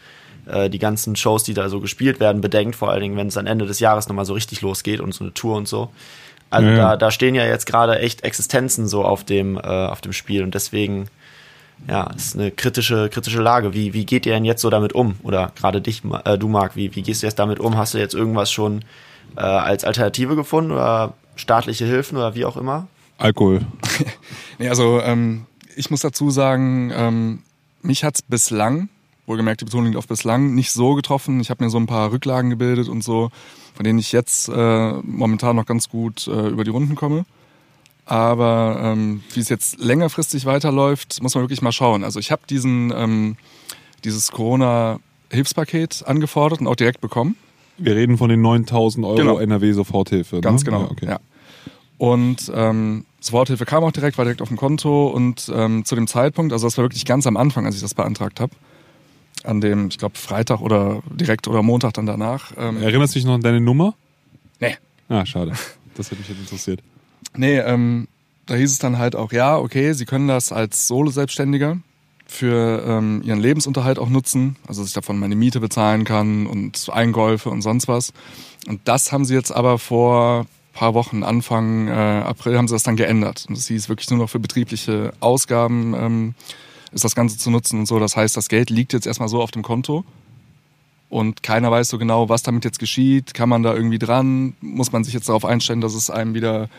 äh, die ganzen Shows, die da so gespielt werden, bedenkt. Vor allen Dingen, wenn es am Ende des Jahres nochmal so richtig losgeht und so eine Tour und so. Also ja. Da, da stehen ja jetzt gerade echt Existenzen so auf dem, äh, auf dem Spiel. Und deswegen, ja, ist eine kritische, kritische Lage. Wie, wie geht ihr denn jetzt so damit um? Oder gerade dich, äh, du Marc, wie, wie gehst du jetzt damit um? Hast du jetzt irgendwas schon äh, als Alternative gefunden oder staatliche Hilfen oder wie auch immer? Alkohol. Nee, also ähm, ich muss dazu sagen, ähm, mich hat's bislang, wohlgemerkt die Betonung liegt auf bislang, nicht so getroffen. Ich habe mir so ein paar Rücklagen gebildet und so, von denen ich jetzt äh, momentan noch ganz gut äh, über die Runden komme. Aber ähm, wie es jetzt längerfristig weiterläuft, muss man wirklich mal schauen. Also ich habe diesen ähm, dieses Corona-Hilfspaket angefordert und auch direkt bekommen. Wir reden von den 9000 Euro Genau. NRW-Soforthilfe. Ne? Ganz genau. Ja, okay. ja. Und ähm, Soforthilfe kam auch direkt, war direkt auf dem Konto und ähm, zu dem Zeitpunkt, also das war wirklich ganz am Anfang, als ich das beantragt habe, an dem, ich glaube, Freitag oder direkt oder Montag dann danach. Ähm, Erinnerst du dich noch an deine Nummer? nee. Ah, schade. Das hätte mich jetzt interessiert. Nee, ähm, da hieß es dann halt auch, ja, okay, Sie können das als Solo-Selbstständiger für ähm, Ihren Lebensunterhalt auch nutzen, also dass ich davon meine Miete bezahlen kann und Einkäufe und sonst was. Und das haben Sie jetzt aber vor paar Wochen, Anfang äh, April, haben Sie das dann geändert. Und das hieß wirklich nur noch für betriebliche Ausgaben ähm, ist das Ganze zu nutzen und so. Das heißt, das Geld liegt jetzt erstmal so auf dem Konto und keiner weiß so genau, was damit jetzt geschieht. Kann man da irgendwie dran? Muss man sich jetzt darauf einstellen, dass es einem wieder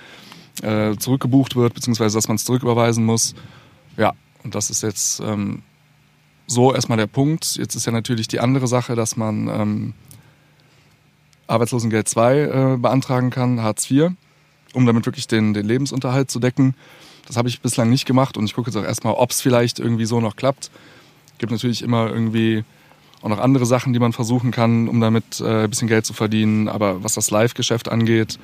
äh, zurückgebucht wird, beziehungsweise dass man es zurücküberweisen muss? Ja, und das ist jetzt ähm, so erstmal der Punkt. Jetzt ist ja natürlich die andere Sache, dass man ähm, Arbeitslosengeld 2 äh, beantragen kann, Hartz IV, um damit wirklich den, den Lebensunterhalt zu decken. Das habe ich bislang nicht gemacht und ich gucke jetzt auch erstmal, ob es vielleicht irgendwie so noch klappt. Gibt natürlich immer irgendwie auch noch andere Sachen, die man versuchen kann, um damit äh, ein bisschen Geld zu verdienen. Aber was das Live-Geschäft angeht,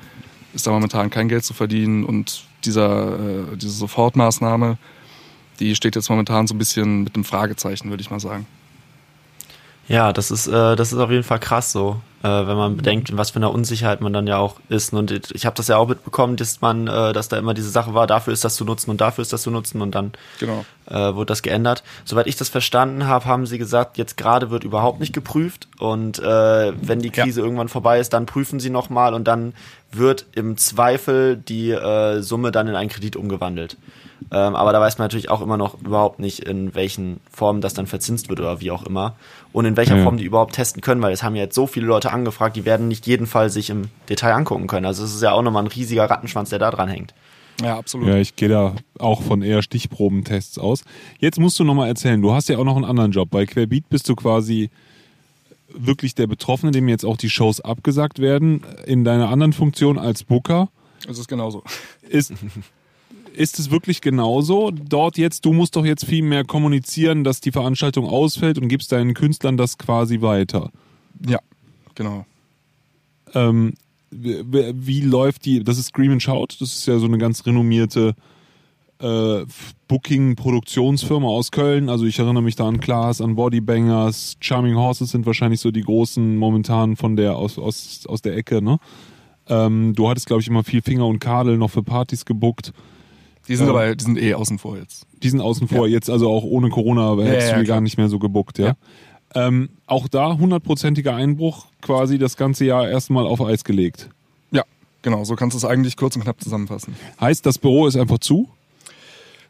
ist da momentan kein Geld zu verdienen. Und dieser, äh, diese Sofortmaßnahme, die steht jetzt momentan so ein bisschen mit einem Fragezeichen, würde ich mal sagen. Ja, das ist, äh, das ist auf jeden Fall krass so, äh, wenn man bedenkt, in was für einer Unsicherheit man dann ja auch ist. Und ich habe das ja auch mitbekommen, dass man, äh, dass da immer diese Sache war, dafür ist das zu nutzen und dafür ist das zu nutzen und dann Genau. äh, wurde das geändert. Soweit ich das verstanden habe, haben sie gesagt, jetzt gerade wird überhaupt nicht geprüft und äh, wenn die Ja. Krise irgendwann vorbei ist, dann prüfen sie nochmal und dann wird im Zweifel die äh, Summe dann in einen Kredit umgewandelt. Ähm, aber da weiß man natürlich auch immer noch überhaupt nicht, in welchen Formen das dann verzinst wird oder wie auch immer. Und in welcher Ja. Form die überhaupt testen können, weil es haben ja jetzt so viele Leute angefragt, die werden nicht jeden Fall sich im Detail angucken können. Also es ist ja auch nochmal ein riesiger Rattenschwanz, der da dran hängt. Ja, absolut. Ja, ich gehe da auch von eher Stichprobentests aus. Jetzt musst du nochmal erzählen, du hast ja auch noch einen anderen Job. Bei Querbeat bist du quasi wirklich der Betroffene, dem jetzt auch die Shows abgesagt werden. In deiner anderen Funktion als Booker Es ist genauso. ist, ist es wirklich genauso? Dort jetzt, du musst doch jetzt viel mehr kommunizieren, dass die Veranstaltung ausfällt und gibst deinen Künstlern das quasi weiter. Ja, genau. Ähm, wie, wie läuft die, das ist Scream and Shout, das ist ja so eine ganz renommierte äh, Booking-Produktionsfirma aus Köln. Also ich erinnere mich da an Klaas, an Bodybangers, Charming Horses sind wahrscheinlich so die großen momentan von der aus, aus, aus der Ecke, ne? Ähm, du hattest, glaube ich, immer viel Finger und Kadel noch für Partys gebuckt. Die sind Ja. aber, die sind eh außen vor jetzt. Die sind außen vor, jetzt also auch ohne Corona, aber Ja, hättest ja, du die gar nicht mehr so gebuckt, ja. Ähm, auch da hundertprozentiger Einbruch, quasi das ganze Jahr erstmal auf Eis gelegt. Ja, genau. So kannst du es eigentlich kurz und knapp zusammenfassen. Heißt, das Büro ist einfach zu?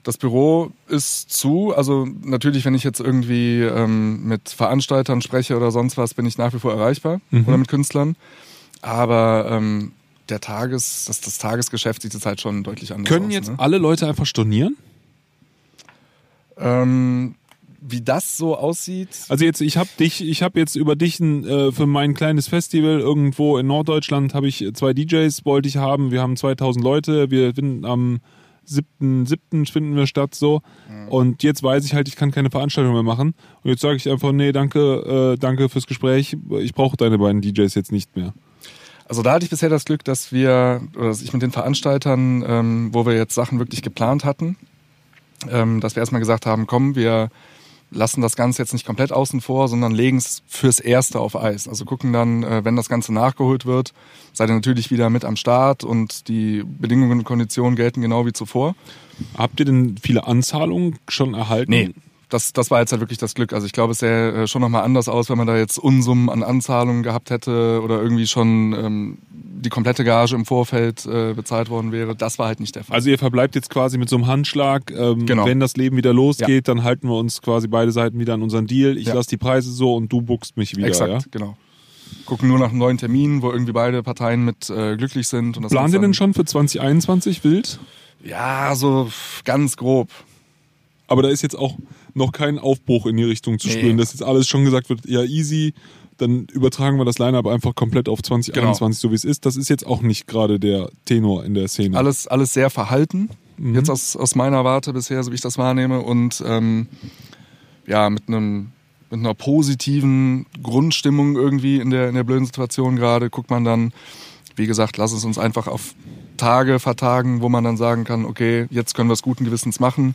Das Büro ist zu. Also natürlich, wenn ich jetzt irgendwie ähm, mit Veranstaltern spreche oder sonst was, bin ich nach wie vor erreichbar Mhm. oder mit Künstlern. Aber ähm, der Tages, das, das Tagesgeschäft sieht jetzt halt schon deutlich anders Können aus. jetzt ne? alle Leute einfach stornieren? ähm, wie das so aussieht, Also jetzt, ich habe dich, ich habe jetzt über dich ein, äh, für mein kleines Festival irgendwo in Norddeutschland habe ich zwei DJs wollte ich haben. Wir haben 2000 Leute. Wir finden am 7.7. finden wir statt so. Und jetzt weiß ich halt, ich kann keine Veranstaltung mehr machen. Und jetzt sage ich einfach, nee, danke, äh, danke fürs Gespräch. Ich brauche deine beiden DJs jetzt nicht mehr. Also da hatte ich bisher das Glück, dass wir, oder dass ich mit den Veranstaltern, ähm, wo wir jetzt Sachen wirklich geplant hatten, ähm, dass wir erstmal gesagt haben, komm, wir lassen das Ganze jetzt nicht komplett außen vor, sondern legen es fürs Erste auf Eis. Also gucken dann, äh, wenn das Ganze nachgeholt wird, seid ihr natürlich wieder mit am Start und die Bedingungen und Konditionen gelten genau wie zuvor. Habt ihr denn viele Anzahlungen schon erhalten? Nee, das, das war jetzt halt wirklich das Glück. Also ich glaube, es sähe äh, schon nochmal anders aus, wenn man da jetzt Unsummen an Anzahlungen gehabt hätte oder irgendwie schon ähm, die komplette Gage im Vorfeld äh, bezahlt worden wäre. Das war halt nicht der Fall. Also ihr verbleibt jetzt quasi mit so einem Handschlag. Ähm, Genau. Wenn das Leben wieder losgeht, Ja. dann halten wir uns quasi beide Seiten wieder an unseren Deal. Ich Ja. lasse die Preise so und du buchst mich wieder. Exakt, Ja? genau. Gucken nur nach einem neuen Termin, wo irgendwie beide Parteien mit äh, glücklich sind. Und das Planen Sie denn schon für 2021 wild? Ja, so ganz grob. Aber da ist jetzt auch noch kein Aufbruch in die Richtung zu Nee. spüren, dass jetzt alles schon gesagt wird, ja easy, dann übertragen wir das Line-Up einfach komplett auf 2021, so wie es ist. Das ist jetzt auch nicht gerade der Tenor in der Szene. Alles, alles sehr verhalten, Mhm. jetzt aus, aus meiner Warte bisher, so wie ich das wahrnehme. Und ähm, ja, mit einem mit einer positiven Grundstimmung irgendwie in der, in der blöden Situation gerade, guckt man dann, wie gesagt, lass es uns einfach auf Tage vertagen, wo man dann sagen kann, okay, jetzt können wir es guten Gewissens machen.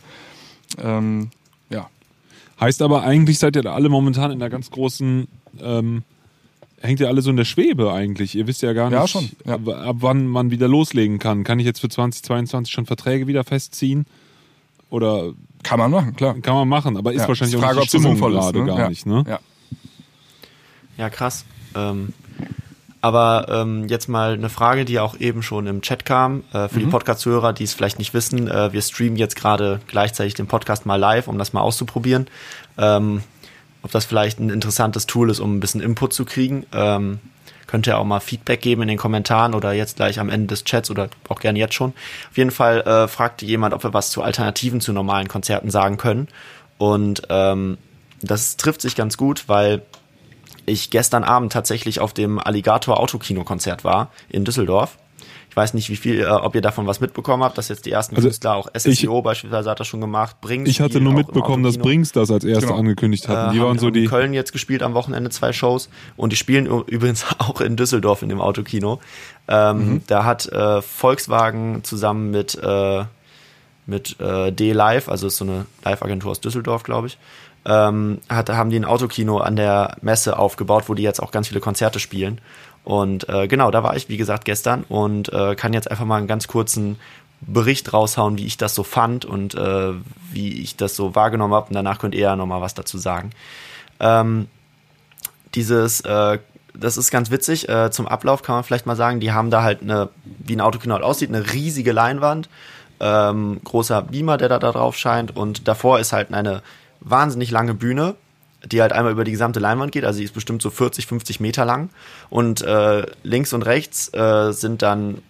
Ähm, Heißt aber eigentlich seid ihr da alle momentan in einer ganz großen, ähm, hängt ihr alle so in der Schwebe eigentlich. Ihr wisst ja gar nicht, Ja, schon, ja. Ab, ab wann man wieder loslegen kann. Kann ich jetzt für 2022 schon Verträge wieder festziehen? Oder kann man machen, klar. kann man machen, aber ist Ja, wahrscheinlich ist auch Frage, nicht die Stimmung sinnvoll ist, gerade ne? gar Ja. nicht. Ne? Ja. Ja, krass. Ähm, aber ähm, jetzt mal eine Frage, die auch eben schon im Chat kam, äh, für die Podcast-Hörer, die es vielleicht nicht wissen. Äh, wir streamen jetzt gerade gleichzeitig den Podcast mal live, um das mal auszuprobieren. Ähm, ob das vielleicht ein interessantes Tool ist, um ein bisschen Input zu kriegen. Ähm, könnt ihr auch mal Feedback geben in den Kommentaren oder jetzt gleich am Ende des Chats oder auch gerne jetzt schon. Auf jeden Fall äh, fragte jemand, ob wir was zu Alternativen zu normalen Konzerten sagen können. Und ähm, das trifft sich ganz gut, weil ich gestern Abend tatsächlich auf dem Alligator Autokino-Konzert war in Düsseldorf. Ich weiß nicht, wie viel, äh, ob ihr davon was mitbekommen habt, dass jetzt die ersten Also Künstler, auch SSIO beispielsweise hat das schon gemacht, Brings Ich hatte nur mitbekommen, dass. Brings das als erste Genau. angekündigt hatten. Äh, die haben waren so in die. Köln jetzt gespielt am Wochenende zwei Shows und die spielen übrigens auch in Düsseldorf in dem Autokino. Ähm, Mhm. Da hat äh, Volkswagen zusammen mit äh, mit äh, D-Live, also ist so eine Live-Agentur aus Düsseldorf, glaube ich, ähm, hat, haben die ein Autokino an der Messe aufgebaut, wo die jetzt auch ganz viele Konzerte spielen. Und äh, genau, da war ich, wie gesagt, gestern und äh, kann jetzt einfach mal einen ganz kurzen Bericht raushauen, wie ich das so fand und äh, wie ich das so wahrgenommen habe. Und danach könnt ihr ja nochmal was dazu sagen. Ähm, dieses, äh, das ist ganz witzig. Äh, zum Ablauf kann man vielleicht mal sagen, die haben da halt eine, wie ein Autokino halt aussieht, eine riesige Leinwand, ähm, großer Beamer, der da, da drauf scheint. Und davor ist halt eine wahnsinnig lange Bühne, die halt einmal über die gesamte Leinwand geht, also die ist bestimmt so 40, 50 Meter lang. Und äh, links und rechts äh, sind dann,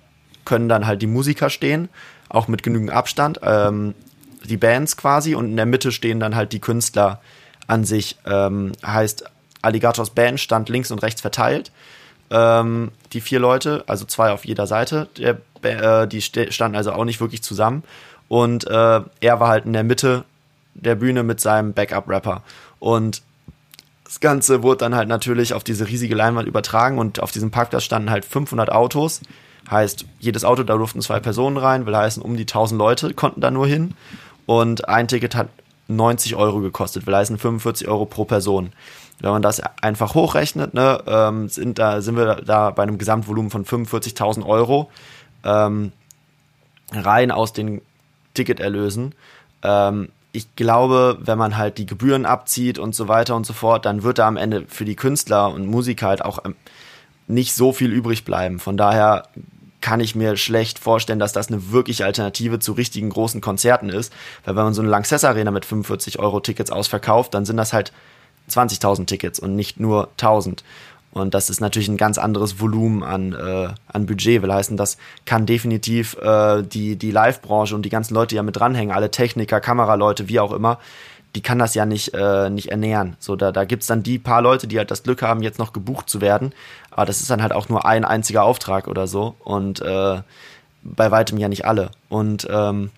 können dann halt die Musiker stehen, auch mit genügend Abstand, ähm, die Bands quasi. Und in der Mitte stehen dann halt die Künstler an sich, ähm, heißt Alligators Band stand links und rechts verteilt. Ähm, die vier Leute, also zwei auf jeder Seite, der, äh, die standen also auch nicht wirklich zusammen. Und äh, er war halt in der Mitte der Bühne mit seinem Backup-Rapper. Und das Ganze wurde dann halt natürlich auf diese riesige Leinwand übertragen und auf diesem Parkplatz standen halt 500 Autos. Heißt, jedes Auto, da durften zwei Personen rein, will heißen, um die 1000 Leute konnten da nur hin. Und ein Ticket hat 90 Euro gekostet, will heißen 45 Euro pro Person. Wenn man das einfach hochrechnet, ne, ähm, sind, da, sind wir da bei einem Gesamtvolumen von 45.000 Euro ähm, rein aus den Ticketerlösen. Ähm, ich glaube, wenn man halt die Gebühren abzieht und so weiter und so fort, dann wird da am Ende für die Künstler und Musiker halt auch ähm, nicht so viel übrig bleiben. Von daher kann ich mir schlecht vorstellen, dass das eine wirkliche Alternative zu richtigen großen Konzerten ist. Weil wenn man so eine Lanxess Arena mit 45 Euro Tickets ausverkauft, dann sind das halt 20.000 Tickets und nicht nur 1.000. Und das ist natürlich ein ganz anderes Volumen an, äh, an Budget. Will heißen, das kann definitiv äh, die, die Live-Branche und die ganzen Leute, die ja mit dranhängen, alle Techniker, Kameraleute, wie auch immer, die kann das ja nicht, äh, nicht ernähren. So, da, da gibt's dann die paar Leute, die halt das Glück haben, jetzt noch gebucht zu werden. Aber das ist dann halt auch nur ein einziger Auftrag oder so. Und äh, bei weitem ja nicht alle. Und ähm,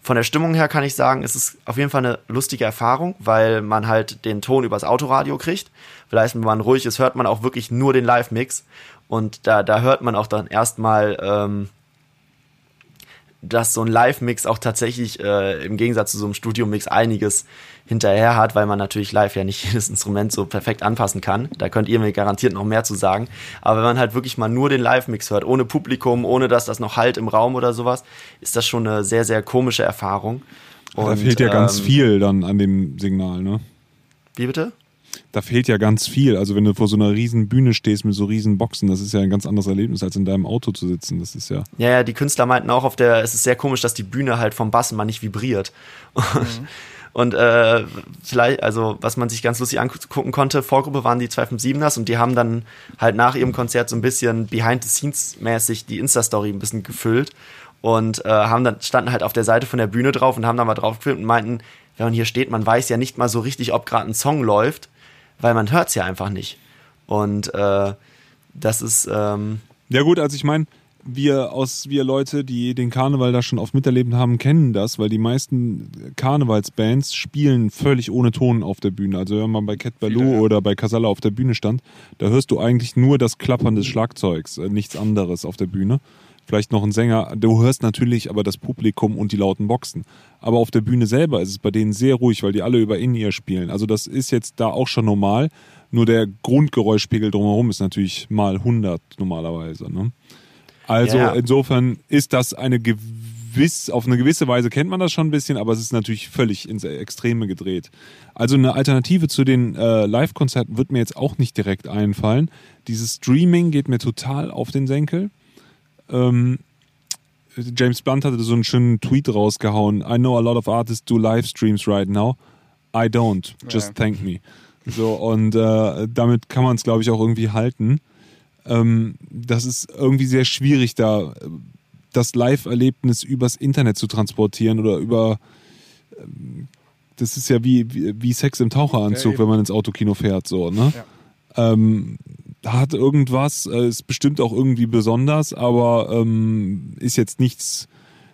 von der Stimmung her kann ich sagen, es ist auf jeden Fall eine lustige Erfahrung, weil man halt den Ton übers Autoradio kriegt. Vielleicht, wenn man ruhig ist, hört man auch wirklich nur den Live-Mix. Und da, da hört man auch dann erstmal, ähm, dass so ein Live-Mix auch tatsächlich äh, im Gegensatz zu so einem Studio-Mix einiges hinterher hat, weil man natürlich live ja nicht jedes Instrument so perfekt anpassen kann. Da könnt ihr mir garantiert noch mehr zu sagen. Aber wenn man halt wirklich mal nur den Live-Mix hört, ohne Publikum, ohne dass das noch halt im Raum oder sowas, ist das schon eine sehr, sehr komische Erfahrung. Und, da fehlt ja ganz ähm, viel dann an dem Signal, ne? Wie bitte? Da fehlt ja ganz viel. Also wenn du vor so einer riesen Bühne stehst mit so riesen Boxen, das ist ja ein ganz anderes Erlebnis, als in deinem Auto zu sitzen. Das ist ja. Ja, ja, die Künstler meinten auch auf der, es ist sehr komisch, dass die Bühne halt vom Bass mal nicht vibriert. Mhm. Und äh, vielleicht, also was man sich ganz lustig angucken konnte, Vorgruppe waren die 257ers und die haben dann halt nach ihrem Konzert so ein bisschen behind-the-scenes-mäßig die Insta-Story ein bisschen gefüllt und äh, haben dann standen halt auf der Seite von der Bühne drauf und haben dann mal drauf gefilmt und meinten, wenn man hier steht, man weiß ja nicht mal so richtig, ob gerade ein Song läuft weil man hört es ja einfach nicht. Und äh, das ist. Ähm ja, gut, also ich meine, wir aus wir Leute, die den Karneval da schon oft miterlebt haben, kennen das, weil die meisten Karnevalsbands spielen völlig ohne Ton auf der Bühne. Also wenn man bei Cat Baloo ja. oder bei Casalla auf der Bühne stand, da hörst du eigentlich nur das Klappern des Schlagzeugs, äh, nichts anderes auf der Bühne vielleicht noch ein Sänger. Du hörst natürlich aber das Publikum und die lauten Boxen. Aber auf der Bühne selber ist es bei denen sehr ruhig, weil die alle über In-Ear spielen. Also das ist jetzt da auch schon normal. Nur der Grundgeräuschpegel drumherum ist natürlich mal 100 normalerweise. Ne? Also ja. insofern ist das eine gewiss, auf eine gewisse Weise kennt man das schon ein bisschen, aber es ist natürlich völlig ins Extreme gedreht. Also eine Alternative zu den äh, Live-Konzerten wird mir jetzt auch nicht direkt einfallen. Dieses Streaming geht mir total auf den Senkel. Ähm, James Blunt hatte so einen schönen Tweet rausgehauen. I know a lot of artists do live streams right now. I don't. Just ja. thank me. So, und äh, damit kann man es, glaube ich, auch irgendwie halten. Ähm, das ist irgendwie sehr schwierig, da das Live-Erlebnis übers Internet zu transportieren oder über. Ähm, das ist ja wie, wie, wie Sex im Taucheranzug, ja, wenn man ins Autokino fährt, so, ne? Ja. Ähm, hat irgendwas, äh, ist bestimmt auch irgendwie besonders, aber ähm, ist jetzt nichts,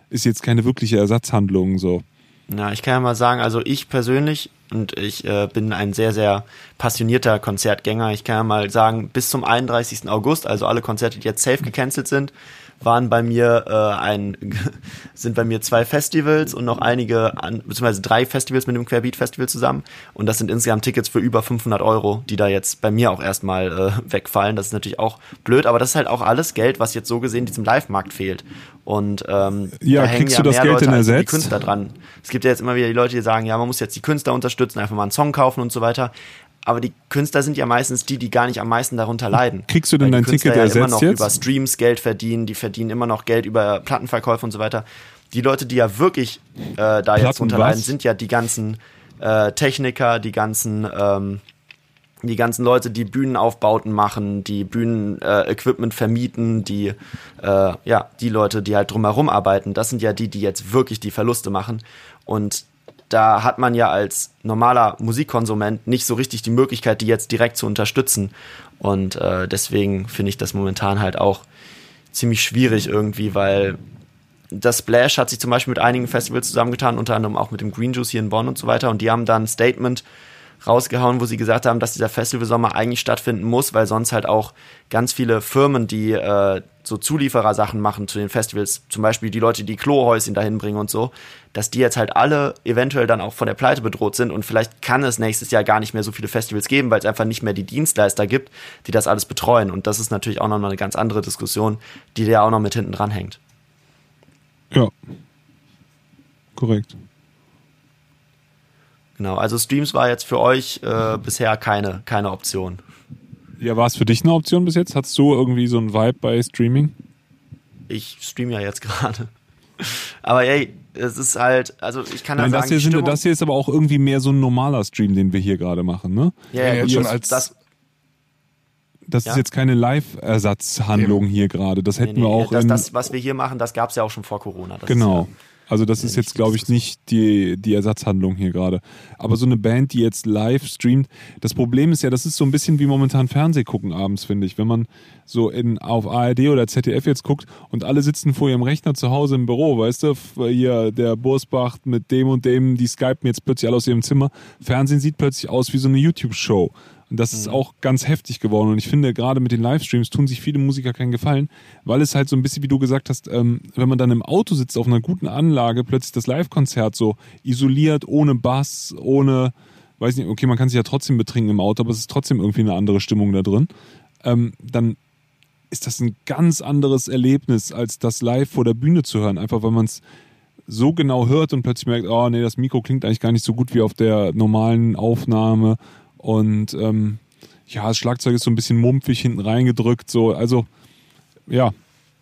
ist jetzt keine wirkliche Ersatzhandlung so. Na, ich kann ja mal sagen, also ich persönlich und ich äh, bin ein sehr, sehr passionierter Konzertgänger. Ich kann ja mal sagen, bis zum 31. August, also alle Konzerte, die jetzt safe gecancelt sind, waren bei mir äh, ein sind bei mir zwei Festivals und noch einige an, beziehungsweise drei Festivals mit dem Querbeat Festival zusammen und das sind insgesamt Tickets für über 500 Euro, die da jetzt bei mir auch erstmal äh, wegfallen. Das ist natürlich auch blöd, aber das ist halt auch alles Geld, was jetzt so gesehen diesem Live-Markt fehlt. Und ähm, ja, da hängen ja mehr Geld Leute als die Künstler dran. Es gibt ja jetzt immer wieder die Leute, die sagen, ja, man muss jetzt die Künstler unterstützen, einfach mal einen Song kaufen und so weiter aber die Künstler sind ja meistens die, die gar nicht am meisten darunter leiden. Kriegst du denn dein Ticket ja ersetzt immer noch jetzt? über Streams Geld verdienen, die verdienen immer noch Geld über Plattenverkäufe und so weiter. Die Leute, die ja wirklich äh, da Platten jetzt drunter leiden, sind ja die ganzen äh, Techniker, die ganzen ähm, die ganzen Leute, die Bühnenaufbauten machen, die Bühnenequipment äh, vermieten, die äh, ja die Leute, die halt drumherum arbeiten, das sind ja die, die jetzt wirklich die Verluste machen. Und da hat man ja als normaler Musikkonsument nicht so richtig die Möglichkeit, die jetzt direkt zu unterstützen. Und äh, deswegen finde ich das momentan halt auch ziemlich schwierig irgendwie, weil das Splash hat sich zum Beispiel mit einigen Festivals zusammengetan, unter anderem auch mit dem Green Juice hier in Bonn und so weiter. Und die haben dann ein Statement rausgehauen, wo sie gesagt haben, dass dieser Festivalsommer eigentlich stattfinden muss, weil sonst halt auch ganz viele Firmen, die äh, so Zulieferersachen machen zu den Festivals, zum Beispiel die Leute, die Klohäuschen dahin bringen und so, dass die jetzt halt alle eventuell dann auch von der Pleite bedroht sind und vielleicht kann es nächstes Jahr gar nicht mehr so viele Festivals geben, weil es einfach nicht mehr die Dienstleister gibt, die das alles betreuen. Und das ist natürlich auch noch eine ganz andere Diskussion, die da auch noch mit hinten dran hängt. Ja. Korrekt. Genau, also Streams war jetzt für euch äh, bisher keine, keine Option. Ja, war es für dich eine Option bis jetzt? Hattest du irgendwie so ein Vibe bei Streaming? Ich stream ja jetzt gerade. Aber ey, es ist halt, also ich kann Nein, da das sagen, hier sind, das hier ist aber auch irgendwie mehr so ein normaler Stream, den wir hier gerade machen, ne? Ja, ja, ja schon als das, das ja. ist jetzt keine Live-Ersatzhandlung hier gerade. Das hätten nee, nee, wir auch. Das, das, was wir hier machen, das gab es ja auch schon vor Corona. Das genau. Ist, also das ist jetzt, glaube ich, nicht die, die Ersatzhandlung hier gerade. Aber so eine Band, die jetzt live streamt, das Problem ist ja, das ist so ein bisschen wie momentan Fernseh gucken abends, finde ich. Wenn man so in, auf ARD oder ZDF jetzt guckt und alle sitzen vor ihrem Rechner zu Hause im Büro, weißt du, hier der Bursbach mit dem und dem, die skypen jetzt plötzlich alle aus ihrem Zimmer. Fernsehen sieht plötzlich aus wie so eine YouTube-Show. Und das ist auch ganz heftig geworden. Und ich finde, gerade mit den Livestreams tun sich viele Musiker keinen Gefallen, weil es halt so ein bisschen, wie du gesagt hast, ähm, wenn man dann im Auto sitzt auf einer guten Anlage, plötzlich das Live-Konzert so isoliert, ohne Bass, ohne, weiß nicht, okay, man kann sich ja trotzdem betrinken im Auto, aber es ist trotzdem irgendwie eine andere Stimmung da drin. Ähm, dann ist das ein ganz anderes Erlebnis, als das live vor der Bühne zu hören. Einfach weil man es so genau hört und plötzlich merkt, oh nee, das Mikro klingt eigentlich gar nicht so gut wie auf der normalen Aufnahme. Und ähm, ja, das Schlagzeug ist so ein bisschen mumpfig hinten reingedrückt. So, also ja,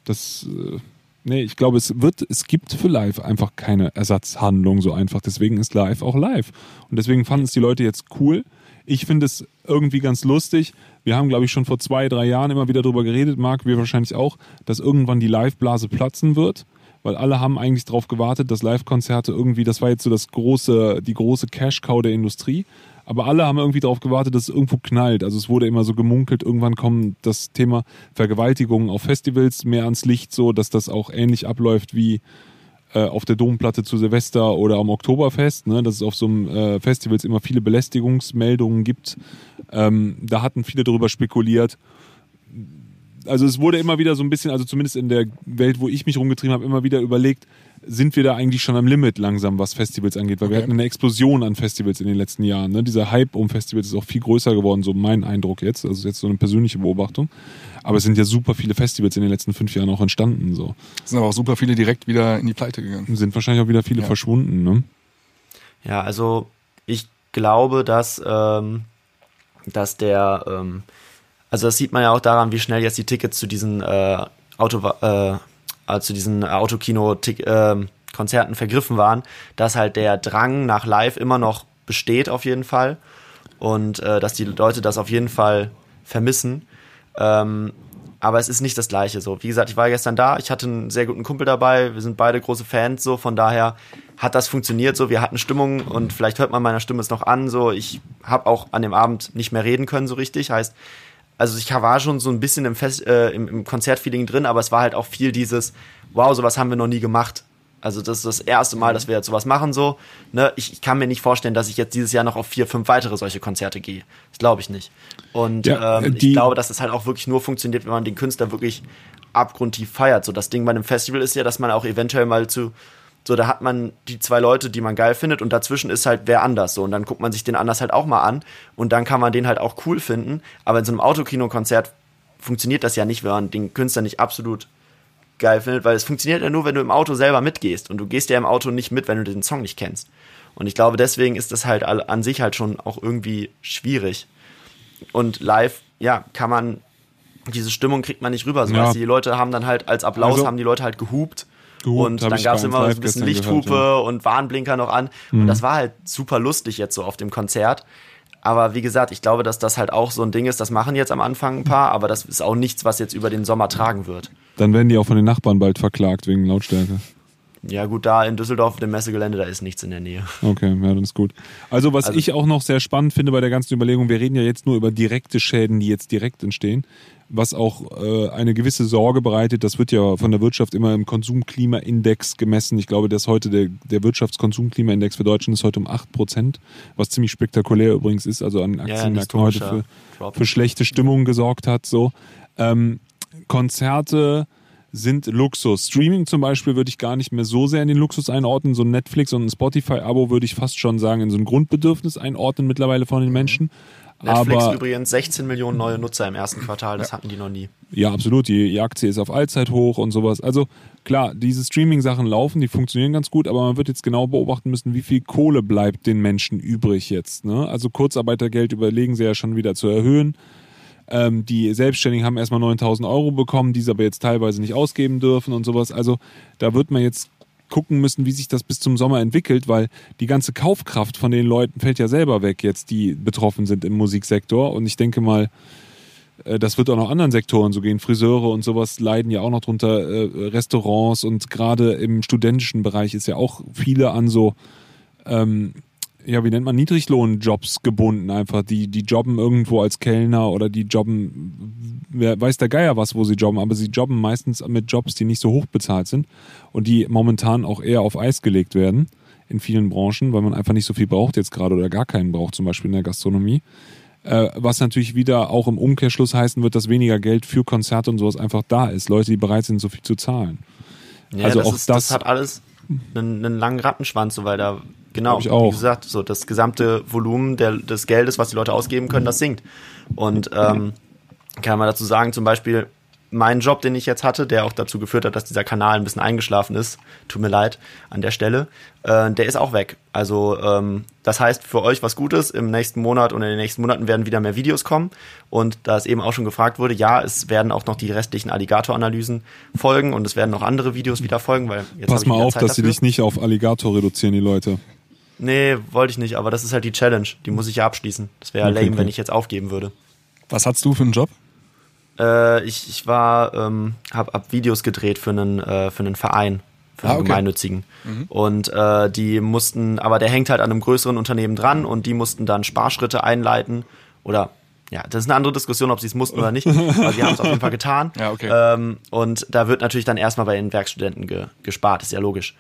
das. Äh, nee, ich glaube, es wird, es gibt für live einfach keine Ersatzhandlung so einfach. Deswegen ist live auch live. Und deswegen fanden es die Leute jetzt cool. Ich finde es irgendwie ganz lustig. Wir haben, glaube ich, schon vor zwei, drei Jahren immer wieder darüber geredet, Marc, wir wahrscheinlich auch, dass irgendwann die Live-Blase platzen wird. Weil alle haben eigentlich darauf gewartet, dass Live-Konzerte irgendwie, das war jetzt so das große, die große Cash-Cow der Industrie. Aber alle haben irgendwie darauf gewartet, dass es irgendwo knallt. Also es wurde immer so gemunkelt, irgendwann kommt das Thema Vergewaltigung auf Festivals mehr ans Licht, so dass das auch ähnlich abläuft wie äh, auf der Domplatte zu Silvester oder am Oktoberfest, ne, dass es auf so einem äh, Festivals immer viele Belästigungsmeldungen gibt. Ähm, da hatten viele darüber spekuliert. Also es wurde immer wieder so ein bisschen, also zumindest in der Welt, wo ich mich rumgetrieben habe, immer wieder überlegt, sind wir da eigentlich schon am Limit langsam, was Festivals angeht, weil okay. wir hatten eine Explosion an Festivals in den letzten Jahren. Ne? Dieser Hype um Festivals ist auch viel größer geworden, so mein Eindruck jetzt. Also jetzt so eine persönliche Beobachtung. Aber es sind ja super viele Festivals in den letzten fünf Jahren auch entstanden. So. Es sind aber auch super viele direkt wieder in die Pleite gegangen. Sind wahrscheinlich auch wieder viele ja. verschwunden. Ne? Ja, also ich glaube, dass, ähm, dass der, ähm, also das sieht man ja auch daran, wie schnell jetzt die Tickets zu diesen äh, Auto, äh, äh, zu diesen Autokino-Konzerten äh, vergriffen waren, dass halt der Drang nach Live immer noch besteht auf jeden Fall und äh, dass die Leute das auf jeden Fall vermissen. Ähm, aber es ist nicht das Gleiche so. Wie gesagt, ich war gestern da, ich hatte einen sehr guten Kumpel dabei, wir sind beide große Fans so, von daher hat das funktioniert so, wir hatten Stimmung und vielleicht hört man meiner Stimme es noch an so. Ich habe auch an dem Abend nicht mehr reden können so richtig, heißt, also ich war schon so ein bisschen im, Fest, äh, im, im Konzertfeeling drin, aber es war halt auch viel dieses, wow, sowas haben wir noch nie gemacht. Also das ist das erste Mal, dass wir jetzt sowas machen so. Ne? Ich, ich kann mir nicht vorstellen, dass ich jetzt dieses Jahr noch auf vier, fünf weitere solche Konzerte gehe. Das glaube ich nicht. Und ja, ähm, ich glaube, dass es halt auch wirklich nur funktioniert, wenn man den Künstler wirklich abgrundtief feiert. So das Ding bei einem Festival ist ja, dass man auch eventuell mal zu so, da hat man die zwei Leute, die man geil findet und dazwischen ist halt wer anders so und dann guckt man sich den anders halt auch mal an und dann kann man den halt auch cool finden. Aber in so einem Autokino-Konzert funktioniert das ja nicht, wenn man den Künstler nicht absolut geil findet, weil es funktioniert ja nur, wenn du im Auto selber mitgehst und du gehst ja im Auto nicht mit, wenn du den Song nicht kennst. Und ich glaube, deswegen ist das halt an sich halt schon auch irgendwie schwierig. Und live, ja, kann man, diese Stimmung kriegt man nicht rüber. So, ja. die Leute haben dann halt als Applaus, also, haben die Leute halt gehupt Gehupt, und dann gab es immer ein bisschen Lichthupe gehört, ja. und Warnblinker noch an. Mhm. Und das war halt super lustig jetzt so auf dem Konzert. Aber wie gesagt, ich glaube, dass das halt auch so ein Ding ist, das machen jetzt am Anfang ein paar, aber das ist auch nichts, was jetzt über den Sommer tragen wird. Dann werden die auch von den Nachbarn bald verklagt wegen Lautstärke. Ja, gut, da in Düsseldorf, dem Messegelände, da ist nichts in der Nähe. Okay, ja, dann ist gut. Also, was also, ich auch noch sehr spannend finde bei der ganzen Überlegung, wir reden ja jetzt nur über direkte Schäden, die jetzt direkt entstehen was auch äh, eine gewisse Sorge bereitet. Das wird ja von der Wirtschaft immer im Konsumklimaindex gemessen. Ich glaube, dass heute der, der Wirtschaftskonsumklimaindex für Deutschland ist heute um 8%, was ziemlich spektakulär übrigens ist, also an Aktienmärkten ja, heute für, für schlechte Stimmung gesorgt hat. So. Ähm, Konzerte sind Luxus. Streaming zum Beispiel würde ich gar nicht mehr so sehr in den Luxus einordnen. So ein Netflix und ein Spotify-Abo würde ich fast schon sagen, in so ein Grundbedürfnis einordnen mittlerweile von den Menschen. Netflix aber, übrigens 16 Millionen neue Nutzer im ersten Quartal, das ja. hatten die noch nie. Ja, absolut. Die, die Aktie ist auf Allzeit hoch und sowas. Also klar, diese Streaming-Sachen laufen, die funktionieren ganz gut, aber man wird jetzt genau beobachten müssen, wie viel Kohle bleibt den Menschen übrig jetzt. Ne? Also Kurzarbeitergeld überlegen sie ja schon wieder zu erhöhen. Ähm, die Selbstständigen haben erstmal 9000 Euro bekommen, die sie aber jetzt teilweise nicht ausgeben dürfen und sowas. Also da wird man jetzt gucken müssen, wie sich das bis zum Sommer entwickelt, weil die ganze Kaufkraft von den Leuten fällt ja selber weg jetzt, die betroffen sind im Musiksektor. Und ich denke mal, äh, das wird auch noch anderen Sektoren so gehen. Friseure und sowas leiden ja auch noch drunter, äh, Restaurants und gerade im studentischen Bereich ist ja auch viele an so ähm, ja, wie nennt man, Niedriglohnjobs gebunden einfach. Die, die jobben irgendwo als Kellner oder die jobben, wer weiß der Geier was, wo sie jobben, aber sie jobben meistens mit Jobs, die nicht so hoch bezahlt sind und die momentan auch eher auf Eis gelegt werden in vielen Branchen, weil man einfach nicht so viel braucht jetzt gerade oder gar keinen braucht, zum Beispiel in der Gastronomie. Äh, was natürlich wieder auch im Umkehrschluss heißen wird, dass weniger Geld für Konzerte und sowas einfach da ist. Leute, die bereit sind, so viel zu zahlen. Ja, Also das, auch ist, das- das hat alles einen, einen langen Rattenschwanz, so weil da genau, ich auch. wie gesagt, so das gesamte Volumen der, des Geldes, was die Leute ausgeben können, das sinkt. Und ähm, kann man dazu sagen, zum Beispiel mein Job, den ich jetzt hatte, der auch dazu geführt hat, dass dieser Kanal ein bisschen eingeschlafen ist, tut mir leid an der Stelle, äh, der ist auch weg. Also ähm, das heißt für euch was Gutes, im nächsten Monat und in den nächsten Monaten werden wieder mehr Videos kommen und da es eben auch schon gefragt wurde, ja, es werden auch noch die restlichen Alligator-Analysen folgen und es werden noch andere Videos wieder folgen, weil jetzt Pass mal auf, Zeit dass sie dafür. dich nicht auf Alligator reduzieren, die Leute. Nee, wollte ich nicht, aber das ist halt die Challenge, die muss ich ja abschließen. Das wäre ja Okay, lame, okay. wenn ich jetzt aufgeben würde. Was hast du für einen Job? Äh, ich, ich war, ähm, hab, hab Videos gedreht für einen, äh, für einen Verein, für einen Ah, okay. gemeinnützigen. Und äh, die mussten, aber der hängt halt an einem größeren Unternehmen dran und die mussten dann Sparschritte einleiten oder ja, das ist eine andere Diskussion, ob sie es mussten oder nicht, aber sie haben es auf jeden Fall getan. Ja, okay. Ähm, und da wird natürlich dann erstmal bei den Werkstudenten ge gespart, ist ja logisch.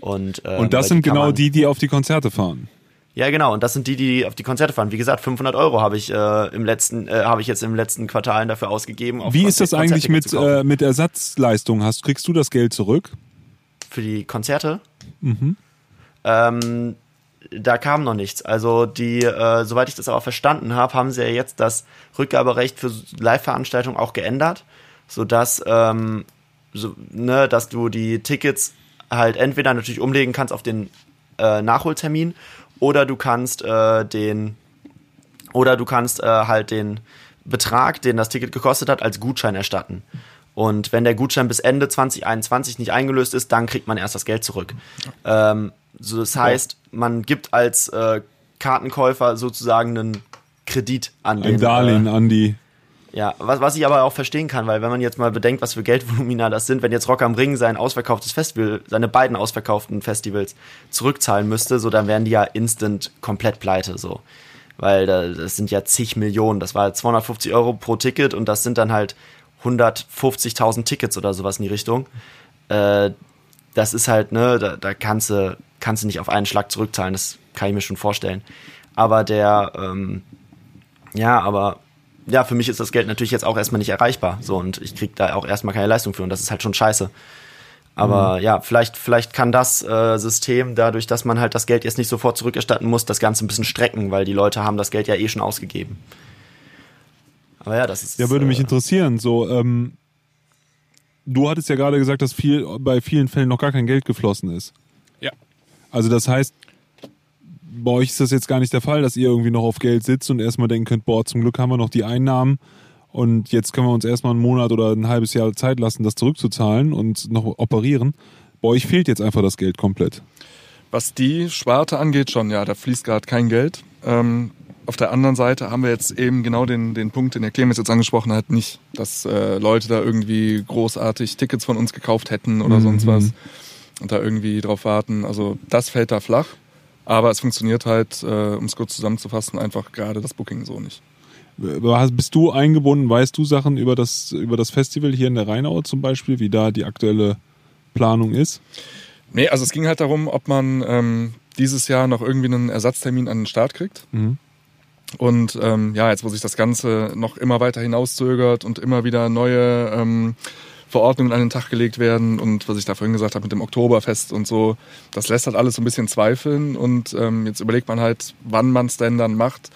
Und, ähm, Und das sind genau die, die auf die Konzerte fahren. ja, genau. Und das sind die, die auf die Konzerte fahren. Wie gesagt, 500 Euro habe ich äh, im letzten, äh, habe ich jetzt im letzten Quartal dafür ausgegeben. Wie ist das eigentlich mit, äh, mit Ersatzleistung? Hast, kriegst du das Geld zurück? für die Konzerte? Mhm. Ähm, da kam noch nichts. Also die, äh, soweit ich das aber verstanden habe, haben sie ja jetzt das Rückgaberecht für Live-Veranstaltungen auch geändert, sodass ähm, so, ne, dass du die Tickets halt entweder natürlich umlegen kannst auf den äh, Nachholtermin oder du kannst äh, den oder du kannst äh, halt den Betrag, den das Ticket gekostet hat, als Gutschein erstatten. Und wenn der Gutschein bis Ende 2021 nicht eingelöst ist, dann kriegt man erst das Geld zurück. Ähm, so, das heißt, man gibt als äh, Kartenkäufer sozusagen einen Kredit an den. Ein Darlehen Äh, an die. ja, was, was ich aber auch verstehen kann, weil wenn man jetzt mal bedenkt, was für Geldvolumina das sind, wenn jetzt Rock am Ring sein ausverkauftes Festival, seine beiden ausverkauften Festivals zurückzahlen müsste, so dann wären die ja instant komplett pleite, so. Weil da, das sind ja zig Millionen, das war 250 Euro pro Ticket und das sind dann halt 150.000 Tickets oder sowas in die Richtung. Äh, das ist halt, ne, da, da kannst du, kannst du nicht auf einen Schlag zurückzahlen, das kann ich mir schon vorstellen. Aber der, ähm, ja, aber ja, für mich ist das Geld natürlich jetzt auch erstmal nicht erreichbar. So, und ich krieg da auch erstmal keine Leistung für und das ist halt schon scheiße. Aber ja, vielleicht, vielleicht kann das äh, System, dadurch, dass man halt das Geld jetzt nicht sofort zurückerstatten muss, das Ganze ein bisschen strecken, weil die Leute haben das Geld ja eh schon ausgegeben. Aber ja, das ist. Ja, würde mich äh, interessieren. So, ähm, du hattest ja gerade gesagt, dass viel, bei vielen Fällen noch gar kein Geld geflossen ist. Ja. Also das heißt, bei euch ist das jetzt gar nicht der Fall, dass ihr irgendwie noch auf Geld sitzt und erstmal denken könnt, boah, zum Glück haben wir noch die Einnahmen und jetzt können wir uns erstmal einen Monat oder ein halbes Jahr Zeit lassen, das zurückzuzahlen und noch operieren. Bei euch fehlt jetzt einfach das Geld komplett. Was die Sparte angeht, schon, ja, da fließt gerade kein Geld. Ähm, auf der anderen Seite haben wir jetzt eben genau den, den Punkt, den der Clemens jetzt angesprochen hat, nicht, dass äh, Leute da irgendwie großartig Tickets von uns gekauft hätten oder sonst was und da irgendwie drauf warten. Also das fällt da flach. Aber es funktioniert halt, äh, um es kurz zusammenzufassen, einfach gerade das Booking so nicht. Bist du eingebunden, weißt du Sachen über das, über das Festival hier in der Rheinau zum Beispiel, wie da die aktuelle Planung ist? Nee, also es ging halt darum, ob man ähm, dieses Jahr noch irgendwie einen Ersatztermin an den Start kriegt. Mhm. Und ähm, ja, jetzt wo sich das Ganze noch immer weiter hinauszögert und immer wieder neue ähm, Verordnungen an den Tag gelegt werden und was ich da vorhin gesagt habe mit dem Oktoberfest und so, das lässt halt alles so ein bisschen zweifeln und ähm, jetzt überlegt man halt, wann man es denn dann macht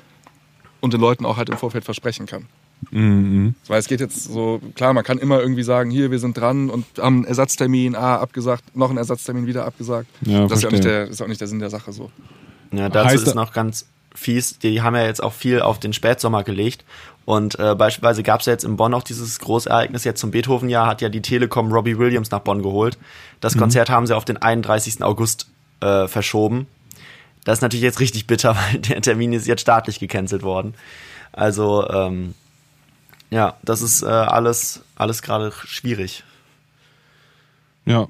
und den Leuten auch halt im Vorfeld versprechen kann. Mhm. Weil es geht jetzt so, klar, man kann immer irgendwie sagen, hier, wir sind dran und haben einen Ersatztermin, ah, abgesagt, noch einen Ersatztermin wieder abgesagt. Ja, das ist ja auch nicht, der, ist auch nicht der Sinn der Sache so. Ja, dazu Heißt ist noch ganz fies, die haben ja jetzt auch viel auf den Spätsommer gelegt. Und äh, beispielsweise gab es ja jetzt in Bonn auch dieses Großereignis, jetzt zum Beethoven-Jahr hat ja die Telekom Robbie Williams nach Bonn geholt. Das Konzert haben sie auf den 31. August äh, verschoben. Das ist natürlich jetzt richtig bitter, weil der Termin ist jetzt staatlich gecancelt worden. Also, ähm, ja, das ist äh, alles, alles gerade schwierig. Ja.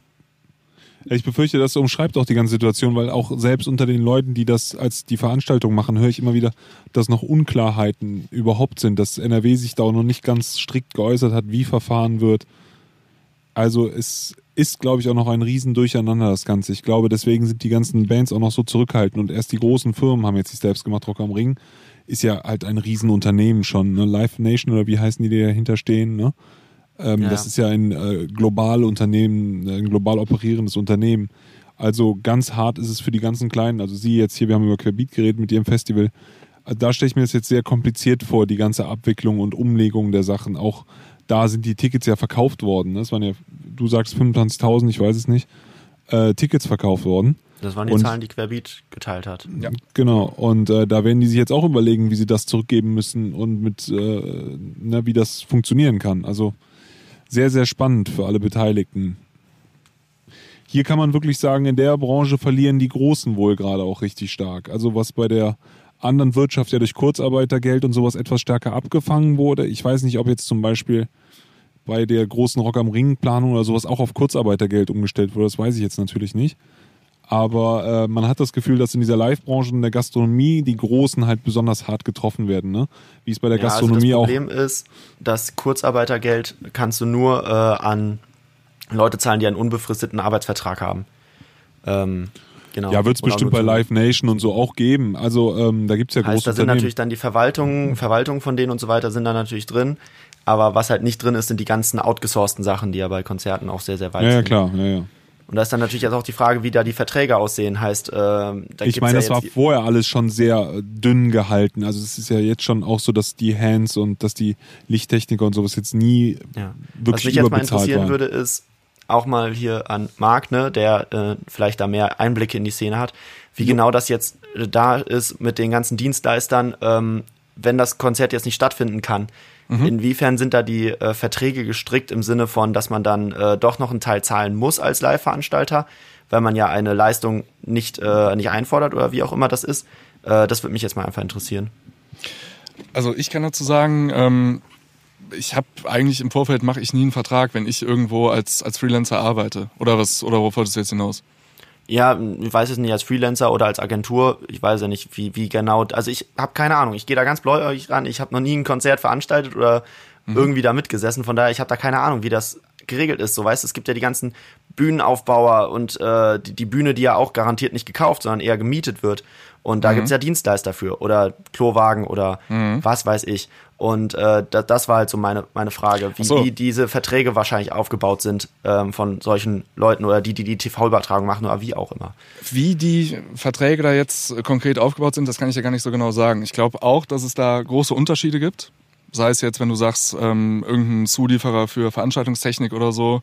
Ich befürchte, das umschreibt auch die ganze Situation, weil auch selbst unter den Leuten, die das als die Veranstaltung machen, höre ich immer wieder, dass noch Unklarheiten überhaupt sind, dass NRW sich da auch noch nicht ganz strikt geäußert hat, wie verfahren wird. Also es ist, glaube ich, auch noch ein Riesendurcheinander, das Ganze. Ich glaube, deswegen sind die ganzen Bands auch noch so zurückhaltend und erst die großen Firmen haben jetzt sich selbst gemacht, Rock am Ring. ist ja halt ein Riesenunternehmen schon, ne? Live Nation oder wie heißen die, die dahinter stehen, ne? Ähm, Ja. Das ist ja ein äh, global Unternehmen, ein global operierendes Unternehmen. Also ganz hart ist es für die ganzen Kleinen. Also Sie jetzt hier, wir haben über Querbeat geredet mit Ihrem Festival. Äh, Da stelle ich mir das jetzt sehr kompliziert vor, die ganze Abwicklung und Umlegung der Sachen. Auch da sind die Tickets ja verkauft worden. Das waren ja, du sagst 25.000, ich weiß es nicht, äh, Tickets verkauft worden. Das waren die Und- Zahlen, die Querbeat geteilt hat. Ja. Genau. Und äh, da werden die sich jetzt auch überlegen, wie sie das zurückgeben müssen und mit, äh, ne, wie das funktionieren kann. Also sehr, sehr spannend für alle Beteiligten. Hier kann man wirklich sagen, in der Branche verlieren die Großen wohl gerade auch richtig stark. Also was bei der anderen Wirtschaft ja durch Kurzarbeitergeld und sowas etwas stärker abgefangen wurde. Ich weiß nicht, ob jetzt zum Beispiel bei der großen Rock am Ring Planung oder sowas auch auf Kurzarbeitergeld umgestellt wurde. Das weiß ich jetzt natürlich nicht. Aber äh, man hat das Gefühl, dass in dieser Live-Branche und der Gastronomie die Großen halt besonders hart getroffen werden, ne? Wie es bei der Ja, also Gastronomie das auch. Problem ist, das Kurzarbeitergeld kannst du nur äh, an Leute zahlen, die einen unbefristeten Arbeitsvertrag haben. Ähm, genau. Ja, wird es bestimmt bei Live Nation und so auch geben. Also ähm, da gibt's ja Heißt, große da sind natürlich dann die Verwaltungen, Verwaltungen von denen und so weiter sind da natürlich drin. Aber was halt nicht drin ist, sind die ganzen outgesourcten Sachen, die ja bei Konzerten auch sehr, sehr weit ja, ja, sind. klar. Ja, ja. Und da ist dann natürlich jetzt auch die Frage, wie da die Verträge aussehen. Heißt, da Ich meine, ja das war vorher alles schon sehr äh, dünn gehalten. Also es ist ja jetzt schon auch so, dass die Hands und dass die Lichttechniker und sowas jetzt nie Ja. Was wirklich mich jetzt mal interessieren waren. würde, ist auch mal hier an Marc, ne, der äh, vielleicht da mehr Einblicke in die Szene hat, wie genau das jetzt äh, da ist mit den ganzen Dienstleistern, ähm, wenn das Konzert jetzt nicht stattfinden kann. Mhm. Inwiefern sind da die äh, Verträge gestrickt im Sinne von, dass man dann äh, doch noch einen Teil zahlen muss als Live-Veranstalter, weil man ja eine Leistung nicht, äh, nicht einfordert oder wie auch immer das ist? Äh, das würde mich jetzt mal einfach interessieren. Also ich kann dazu sagen, ähm, ich habe eigentlich im Vorfeld mache ich nie einen Vertrag, wenn ich irgendwo als, als Freelancer arbeite. Oder was, oder worauf wolltest du jetzt hinaus? Ja, ich weiß es nicht, als Freelancer oder als Agentur, ich weiß ja nicht, wie, wie genau, also ich habe keine Ahnung, ich gehe da ganz bläuäugig ran, ich habe noch nie ein Konzert veranstaltet oder irgendwie da mitgesessen, von daher, ich habe da keine Ahnung, wie das geregelt ist, so weißt du, es gibt ja die ganzen Bühnenaufbauer und äh, die, die Bühne, die ja auch garantiert nicht gekauft, sondern eher gemietet wird. Und da gibt's ja Dienstleister für oder Klowagen oder was weiß ich und äh, da, das war halt so meine, meine Frage, wie, so. wie diese Verträge wahrscheinlich aufgebaut sind ähm, von solchen Leuten oder die, die die TV-Übertragung machen oder wie auch immer. Wie die Verträge da jetzt konkret aufgebaut sind, das kann ich ja gar nicht so genau sagen. Ich glaube auch, dass es da große Unterschiede gibt. Sei es jetzt, wenn du sagst, ähm, irgendein Zulieferer für Veranstaltungstechnik oder so,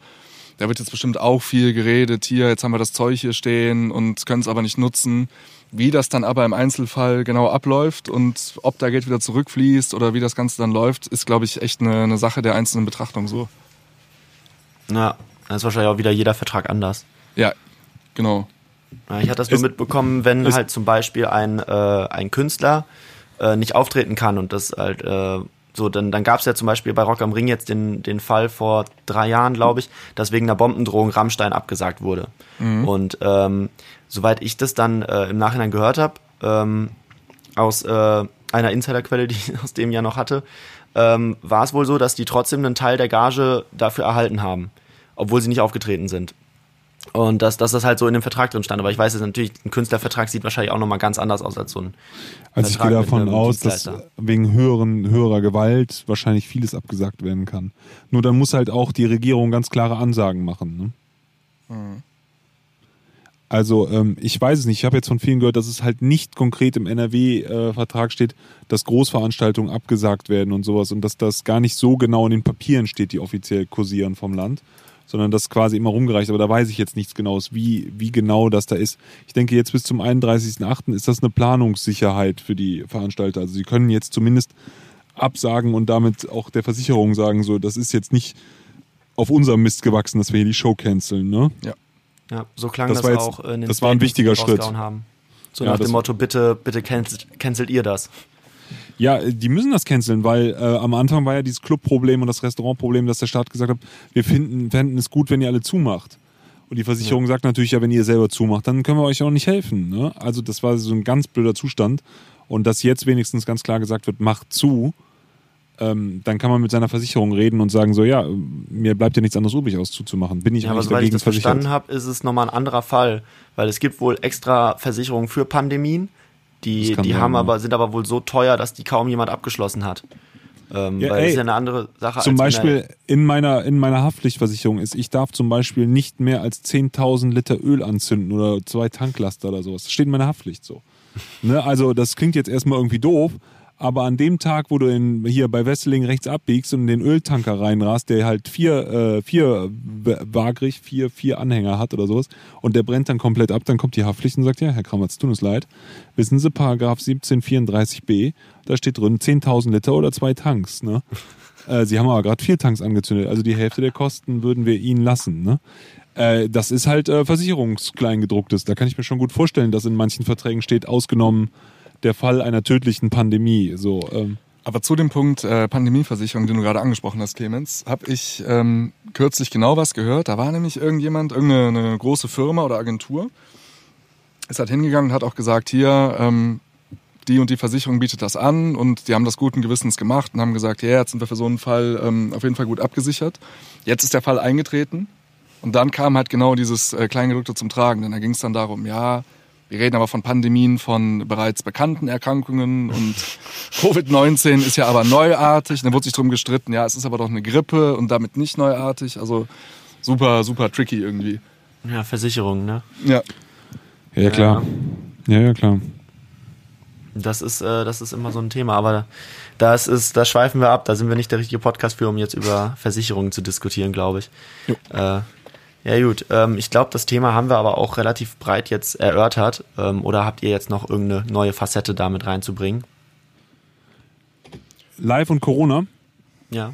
da wird jetzt bestimmt auch viel geredet. Hier, jetzt haben wir das Zeug hier stehen und können es aber nicht nutzen. Wie das dann aber im Einzelfall genau abläuft und ob da Geld wieder zurückfließt oder wie das Ganze dann läuft, ist, glaube ich, echt eine, eine Sache der einzelnen Betrachtung so. Ja, dann ist wahrscheinlich auch wieder jeder Vertrag anders. Ja, genau. Ja, ich hatte das nur Es- mitbekommen, wenn halt zum Beispiel ein, äh, ein Künstler äh, nicht auftreten kann und das halt äh, so, dann, dann gab es ja zum Beispiel bei Rock am Ring jetzt den, den Fall vor drei Jahren, glaube ich, dass wegen einer Bombendrohung Rammstein abgesagt wurde. Und ähm, soweit ich das dann äh, im Nachhinein gehört habe, ähm, aus äh, einer Insiderquelle, die ich aus dem Jahr noch hatte, ähm, war es wohl so, dass die trotzdem einen Teil der Gage dafür erhalten haben, obwohl sie nicht aufgetreten sind. Und dass, dass das halt so in dem Vertrag drin stand. Aber ich weiß jetzt natürlich, ein Künstlervertrag sieht wahrscheinlich auch nochmal ganz anders aus als so ein. Also ich Vertrag gehe mit davon aus, dass wegen höheren, höherer Gewalt wahrscheinlich vieles abgesagt werden kann. Nur dann muss halt auch die Regierung ganz klare Ansagen machen. Ne? Also ähm, ich weiß es nicht. Ich habe jetzt von vielen gehört, dass es halt nicht konkret im NRW-Vertrag steht, dass Großveranstaltungen abgesagt werden und sowas und dass das gar nicht so genau in den Papieren steht, die offiziell kursieren vom Land, sondern das quasi immer rumgereicht. Aber da weiß ich jetzt nichts Genaues, wie, wie genau das da ist. Ich denke, jetzt bis zum 31.08. ist das eine Planungssicherheit für die Veranstalter. Also sie können jetzt zumindest absagen und damit auch der Versicherung sagen, so, das ist jetzt nicht auf unserem Mist gewachsen, dass wir hier die Show canceln, ne? Ja. Ja, so klang Das das, jetzt- auch in den das war ein wichtiger Schritt. Haben. So Ja, nach das- dem Motto, bitte, bitte cancelt, cancelt ihr das. Ja, äh, die müssen das canceln, weil äh, am Anfang war ja dieses Clubproblem und das Restaurantproblem, dass der Staat gesagt hat, wir finden, fänden es gut, wenn ihr alle zumacht. Und die Versicherung sagt natürlich, ja, wenn ihr selber zumacht, dann können wir euch auch nicht helfen. Ne? Also das war so ein ganz blöder Zustand. Und dass jetzt wenigstens ganz klar gesagt wird, macht zu, ähm, dann kann man mit seiner Versicherung reden und sagen so, ja, mir bleibt ja nichts anderes übrig, aus zuzumachen. Bin ich Ja, aber soweit ich das verstanden habe, ist es nochmal ein anderer Fall, weil es gibt wohl extra Versicherungen für Pandemien, Die, Das die haben aber, sind aber wohl so teuer, dass die kaum jemand abgeschlossen hat. Ähm, Ja, weil das ey, ist ja eine andere Sache Zum Beispiel in meiner, in meiner Haftpflichtversicherung ist, ich darf zum Beispiel nicht mehr als 10.000 Liter Öl anzünden oder zwei Tanklaster oder sowas. Das steht in meiner Haftpflicht so. Ne? Also das klingt jetzt erstmal irgendwie doof, aber an dem Tag, wo du in, hier bei Wesseling rechts abbiegst und in den Öltanker reinrast, der halt vier, äh, vier w- wagrig, vier, vier Anhänger hat oder sowas und der brennt dann komplett ab, dann kommt die Haftpflicht und sagt, ja, Herr Kramer, es tut uns leid. Wissen Sie, Paragraph 1734b, da steht drin 10.000 Liter oder zwei Tanks. Ne? Äh, Sie haben aber gerade vier Tanks angezündet, also die Hälfte der Kosten würden wir Ihnen lassen. Ne? Äh, das ist halt äh, Versicherungskleingedrucktes. Da kann ich mir schon gut vorstellen, dass in manchen Verträgen steht, ausgenommen der Fall einer tödlichen Pandemie. So, ähm, Aber zu dem Punkt äh, Pandemieversicherung, den du gerade angesprochen hast, Clemens, habe ich ähm, kürzlich genau was gehört. Da war nämlich irgendjemand, irgendeine eine große Firma oder Agentur, ist halt hingegangen und hat auch gesagt, hier, ähm, die und die Versicherung bietet das an und die haben das guten Gewissens gemacht und haben gesagt, ja, jetzt sind wir für so einen Fall ähm, auf jeden Fall gut abgesichert. Jetzt ist der Fall eingetreten und dann kam halt genau dieses äh, Kleingedruckte zum Tragen, denn da ging es dann darum, ja, wir reden aber von Pandemien von bereits bekannten Erkrankungen und Covid-19 ist ja aber neuartig. Dann wurde sich drum gestritten, ja, es ist aber doch eine Grippe und damit nicht neuartig. Also super, super tricky irgendwie. Ja, Versicherung, ne? Ja. ja, klar. Ja, ja, klar. Das ist, äh, das ist immer so ein Thema, aber das ist, da schweifen wir ab. Da sind wir nicht der richtige Podcast für, um jetzt über Versicherungen zu diskutieren, glaube ich. Jo. Äh, ja gut, ähm, ich glaube, das Thema haben wir aber auch relativ breit jetzt erörtert. Ähm, oder habt ihr jetzt noch irgendeine neue Facette damit reinzubringen? Live und Corona. Ja.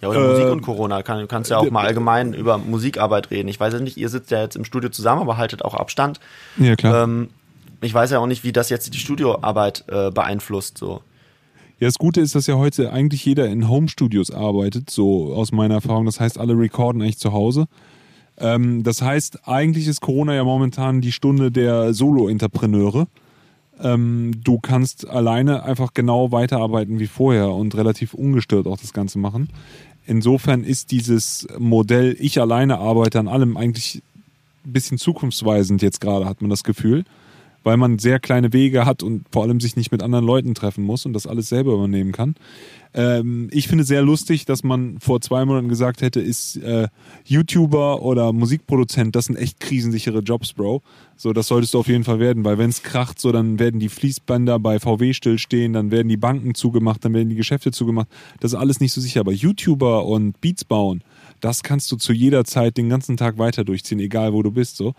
Ja, oder Äh, Musik und Corona. Kann, du kannst ja auch mal allgemein über Musikarbeit reden. Ich weiß ja nicht, ihr sitzt ja jetzt im Studio zusammen, aber haltet auch Abstand. Ja, klar. Ähm, ich weiß ja auch nicht, wie das jetzt die Studioarbeit äh, beeinflusst. So. Ja, das Gute ist, dass ja heute eigentlich jeder in Home-Studios arbeitet, so aus meiner Erfahrung. Das heißt, alle recorden eigentlich zu Hause. Ähm, das heißt, eigentlich ist Corona ja momentan die Stunde der Solo-Entrepreneure. Ähm, du kannst alleine einfach genau weiterarbeiten wie vorher und relativ ungestört auch das Ganze machen. Insofern ist dieses Modell, ich alleine arbeite an allem, eigentlich ein bisschen zukunftsweisend jetzt gerade, hat man das Gefühl weil man sehr kleine Wege hat und vor allem sich nicht mit anderen Leuten treffen muss und das alles selber übernehmen kann. Ähm, ich finde sehr lustig, dass man vor zwei Monaten gesagt hätte, ist äh, YouTuber oder Musikproduzent, das sind echt krisensichere Jobs, Bro. So, das solltest du auf jeden Fall werden, weil wenn es kracht, so dann werden die Fließbänder bei VW stillstehen, dann werden die Banken zugemacht, dann werden die Geschäfte zugemacht. Das ist alles nicht so sicher. Aber YouTuber und Beats bauen, das kannst du zu jeder Zeit den ganzen Tag weiter durchziehen, egal wo du bist. So.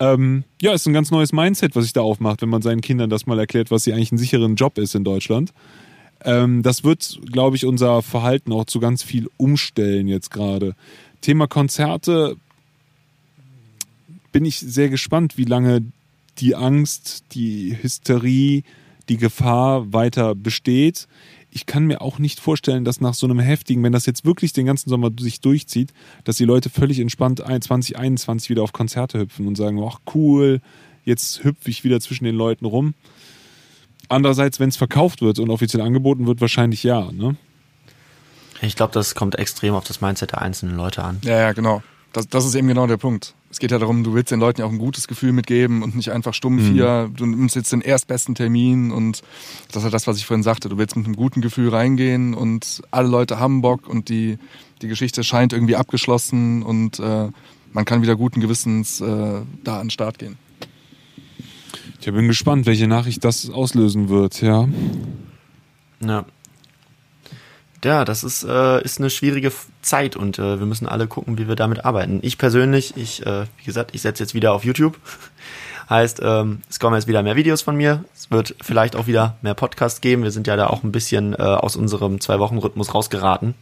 Ähm, ja, ist ein ganz neues Mindset, was sich da aufmacht, wenn man seinen Kindern das mal erklärt, was sie eigentlich einen sicheren Job ist in Deutschland. Ähm, das wird, glaube ich, unser Verhalten auch zu ganz viel umstellen jetzt gerade. Thema Konzerte bin ich sehr gespannt, wie lange die Angst, die Hysterie, die Gefahr weiter besteht. Ich kann mir auch nicht vorstellen, dass nach so einem heftigen, wenn das jetzt wirklich den ganzen Sommer sich durchzieht, dass die Leute völlig entspannt 2021 wieder auf Konzerte hüpfen und sagen, ach cool, jetzt hüpfe ich wieder zwischen den Leuten rum. Andererseits, wenn es verkauft wird und offiziell angeboten wird, wahrscheinlich ja. Ne? Ich glaube, das kommt extrem auf das Mindset der einzelnen Leute an. Ja, ja, genau. Das, das ist eben genau der Punkt. Es geht ja darum, du willst den Leuten ja auch ein gutes Gefühl mitgeben und nicht einfach stumpf hier, du nimmst jetzt den erstbesten Termin und das ist halt das, was ich vorhin sagte. Du willst mit einem guten Gefühl reingehen und alle Leute haben Bock und die, die Geschichte scheint irgendwie abgeschlossen und äh, man kann wieder guten Gewissens äh, da an den Start gehen. Ich bin gespannt, welche Nachricht das auslösen wird, ja. Ja. Ja, das ist, äh, ist eine schwierige Zeit und äh, wir müssen alle gucken, wie wir damit arbeiten. Ich persönlich, ich, äh, wie gesagt, ich setze jetzt wieder auf YouTube. heißt, ähm, es kommen jetzt wieder mehr Videos von mir. Es wird vielleicht auch wieder mehr Podcasts geben. Wir sind ja da auch ein bisschen äh, aus unserem Zwei-Wochen-Rhythmus rausgeraten.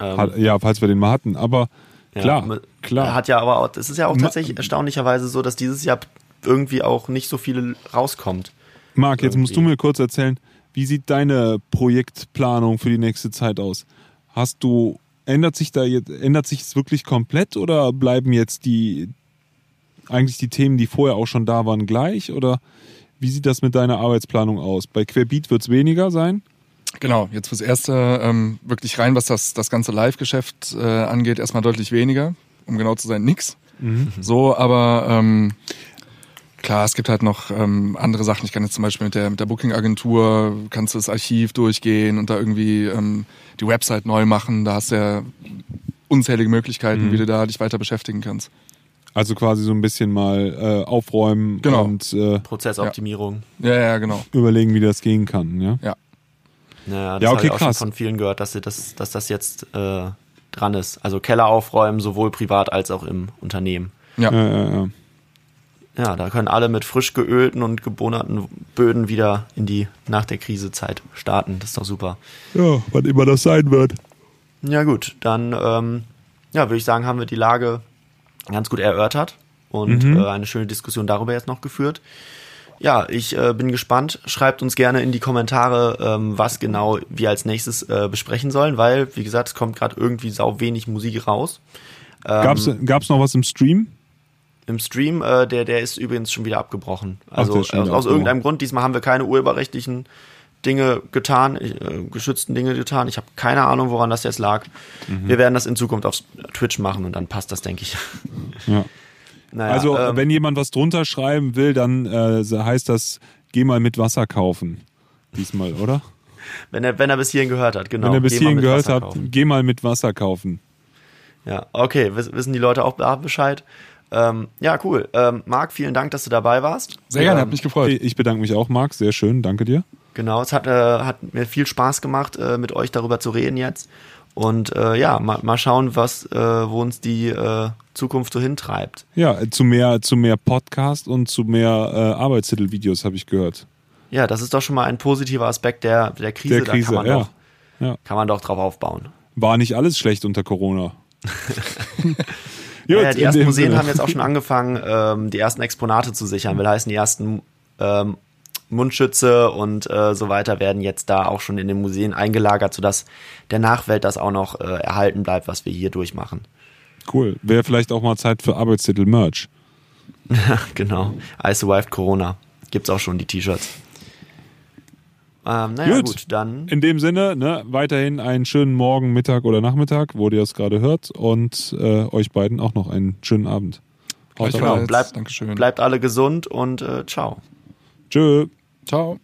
Ähm, Ja, falls wir den mal hatten. Aber klar, ma- klar. Hat ja aber auch, es ist ja auch tatsächlich erstaunlicherweise so, dass dieses Jahr irgendwie auch nicht so viele rauskommt. Marc, jetzt musst du mir kurz erzählen, wie sieht deine Projektplanung für die nächste Zeit aus? Hast du, ändert sich da jetzt, ändert sich es wirklich komplett oder bleiben jetzt die, eigentlich die Themen, die vorher auch schon da waren, gleich? Oder wie sieht das mit deiner Arbeitsplanung aus? Bei Querbeat wird es weniger sein? Genau, jetzt fürs Erste ähm, wirklich rein, was das, das ganze Live-Geschäft äh, angeht, erstmal deutlich weniger. Um genau zu sein, nix. So, aber ähm, Klar, es gibt halt noch ähm, andere Sachen. Ich kann jetzt zum Beispiel mit der, mit der Booking-Agentur, kannst du das Archiv durchgehen und da irgendwie ähm, die Website neu machen. Da hast du ja unzählige Möglichkeiten, Mhm. wie du da dich weiter beschäftigen kannst. Also quasi so ein bisschen mal äh, aufräumen Genau. und äh, Prozessoptimierung. Ja, ja, genau. überlegen, wie das gehen kann. Ja. Ja. Naja, das Ja, habe okay, ich auch krass. schon von vielen gehört, dass, sie das, dass das jetzt äh, dran ist. Also Keller aufräumen, sowohl privat als auch im Unternehmen. Ja. Äh, äh, äh. Ja, da können alle mit frisch geölten und gebohnerten Böden wieder in die nach der Krisezeit starten. Das ist doch super. ja, wann immer das sein wird. Ja gut, dann ähm, ja, würde ich sagen, haben wir die Lage ganz gut erörtert und Mhm. äh, eine schöne Diskussion darüber jetzt noch geführt. Ja, ich äh, bin gespannt. Schreibt uns gerne in die Kommentare, ähm, was genau wir als nächstes äh, besprechen sollen, weil, wie gesagt, es kommt gerade irgendwie sau wenig Musik raus. Ähm, Gab's, gab's noch was im Stream? Im Stream, äh, der, der ist übrigens schon wieder abgebrochen. Ach, Also ist schon aus, aus abgebrochen. irgendeinem Grund, diesmal haben wir keine urheberrechtlichen Dinge getan, äh, geschützten Dinge getan. Ich habe keine Ahnung, woran das jetzt lag. Mhm. Wir werden das in Zukunft auf Twitch machen und dann passt das, denke ich. Ja. Naja, also, ähm, wenn jemand was drunter schreiben will, dann äh, heißt das, geh mal mit Wasser kaufen. Diesmal, oder? wenn, er, wenn er bis hierhin gehört hat, genau. Wenn ihr bis hierhin gehört Wasser kaufen. geh mal mit Wasser kaufen. Ja, okay, wiss- wissen die Leute auch Bescheid. Ähm, ja, cool. Ähm, Marc, vielen Dank, dass du dabei warst. Sehr gerne, Ähm, hat mich gefreut. Ich bedanke mich auch, Marc. Sehr schön. Danke dir. Genau, es hat, äh, hat mir viel Spaß gemacht, äh, mit euch darüber zu reden jetzt. Und äh, ja, mal, mal schauen, was, äh, wo uns die äh, Zukunft so hintreibt. Ja, zu mehr, zu mehr Podcast und zu mehr äh, Arbeitstitelvideos habe ich gehört. Ja, das ist doch schon mal ein positiver Aspekt der, der Krise. Der Krise, da kann man, ja. doch, ja. kann man doch drauf aufbauen. War nicht alles schlecht unter Corona. Gut, ja, die ersten Museen Sinne. haben jetzt auch schon angefangen, ähm, die ersten Exponate zu sichern. Will heißen, die ersten ähm, Mundschütze und äh, so weiter werden jetzt da auch schon in den Museen eingelagert, sodass der Nachwelt das auch noch äh, erhalten bleibt, was wir hier durchmachen. Cool. Wäre vielleicht auch mal Zeit für Arbeitstitel-Merch. genau. I survived Corona. Gibt's auch schon die T-Shirts. Ähm, naja, Gut. gut. dann. In dem Sinne, ne, weiterhin einen schönen Morgen, Mittag oder Nachmittag, wo ihr es gerade hört. Und äh, euch beiden auch noch einen schönen Abend. Haut rein. bleibt- Dankeschön. Bleibt alle gesund und äh, ciao. Tschö. Ciao.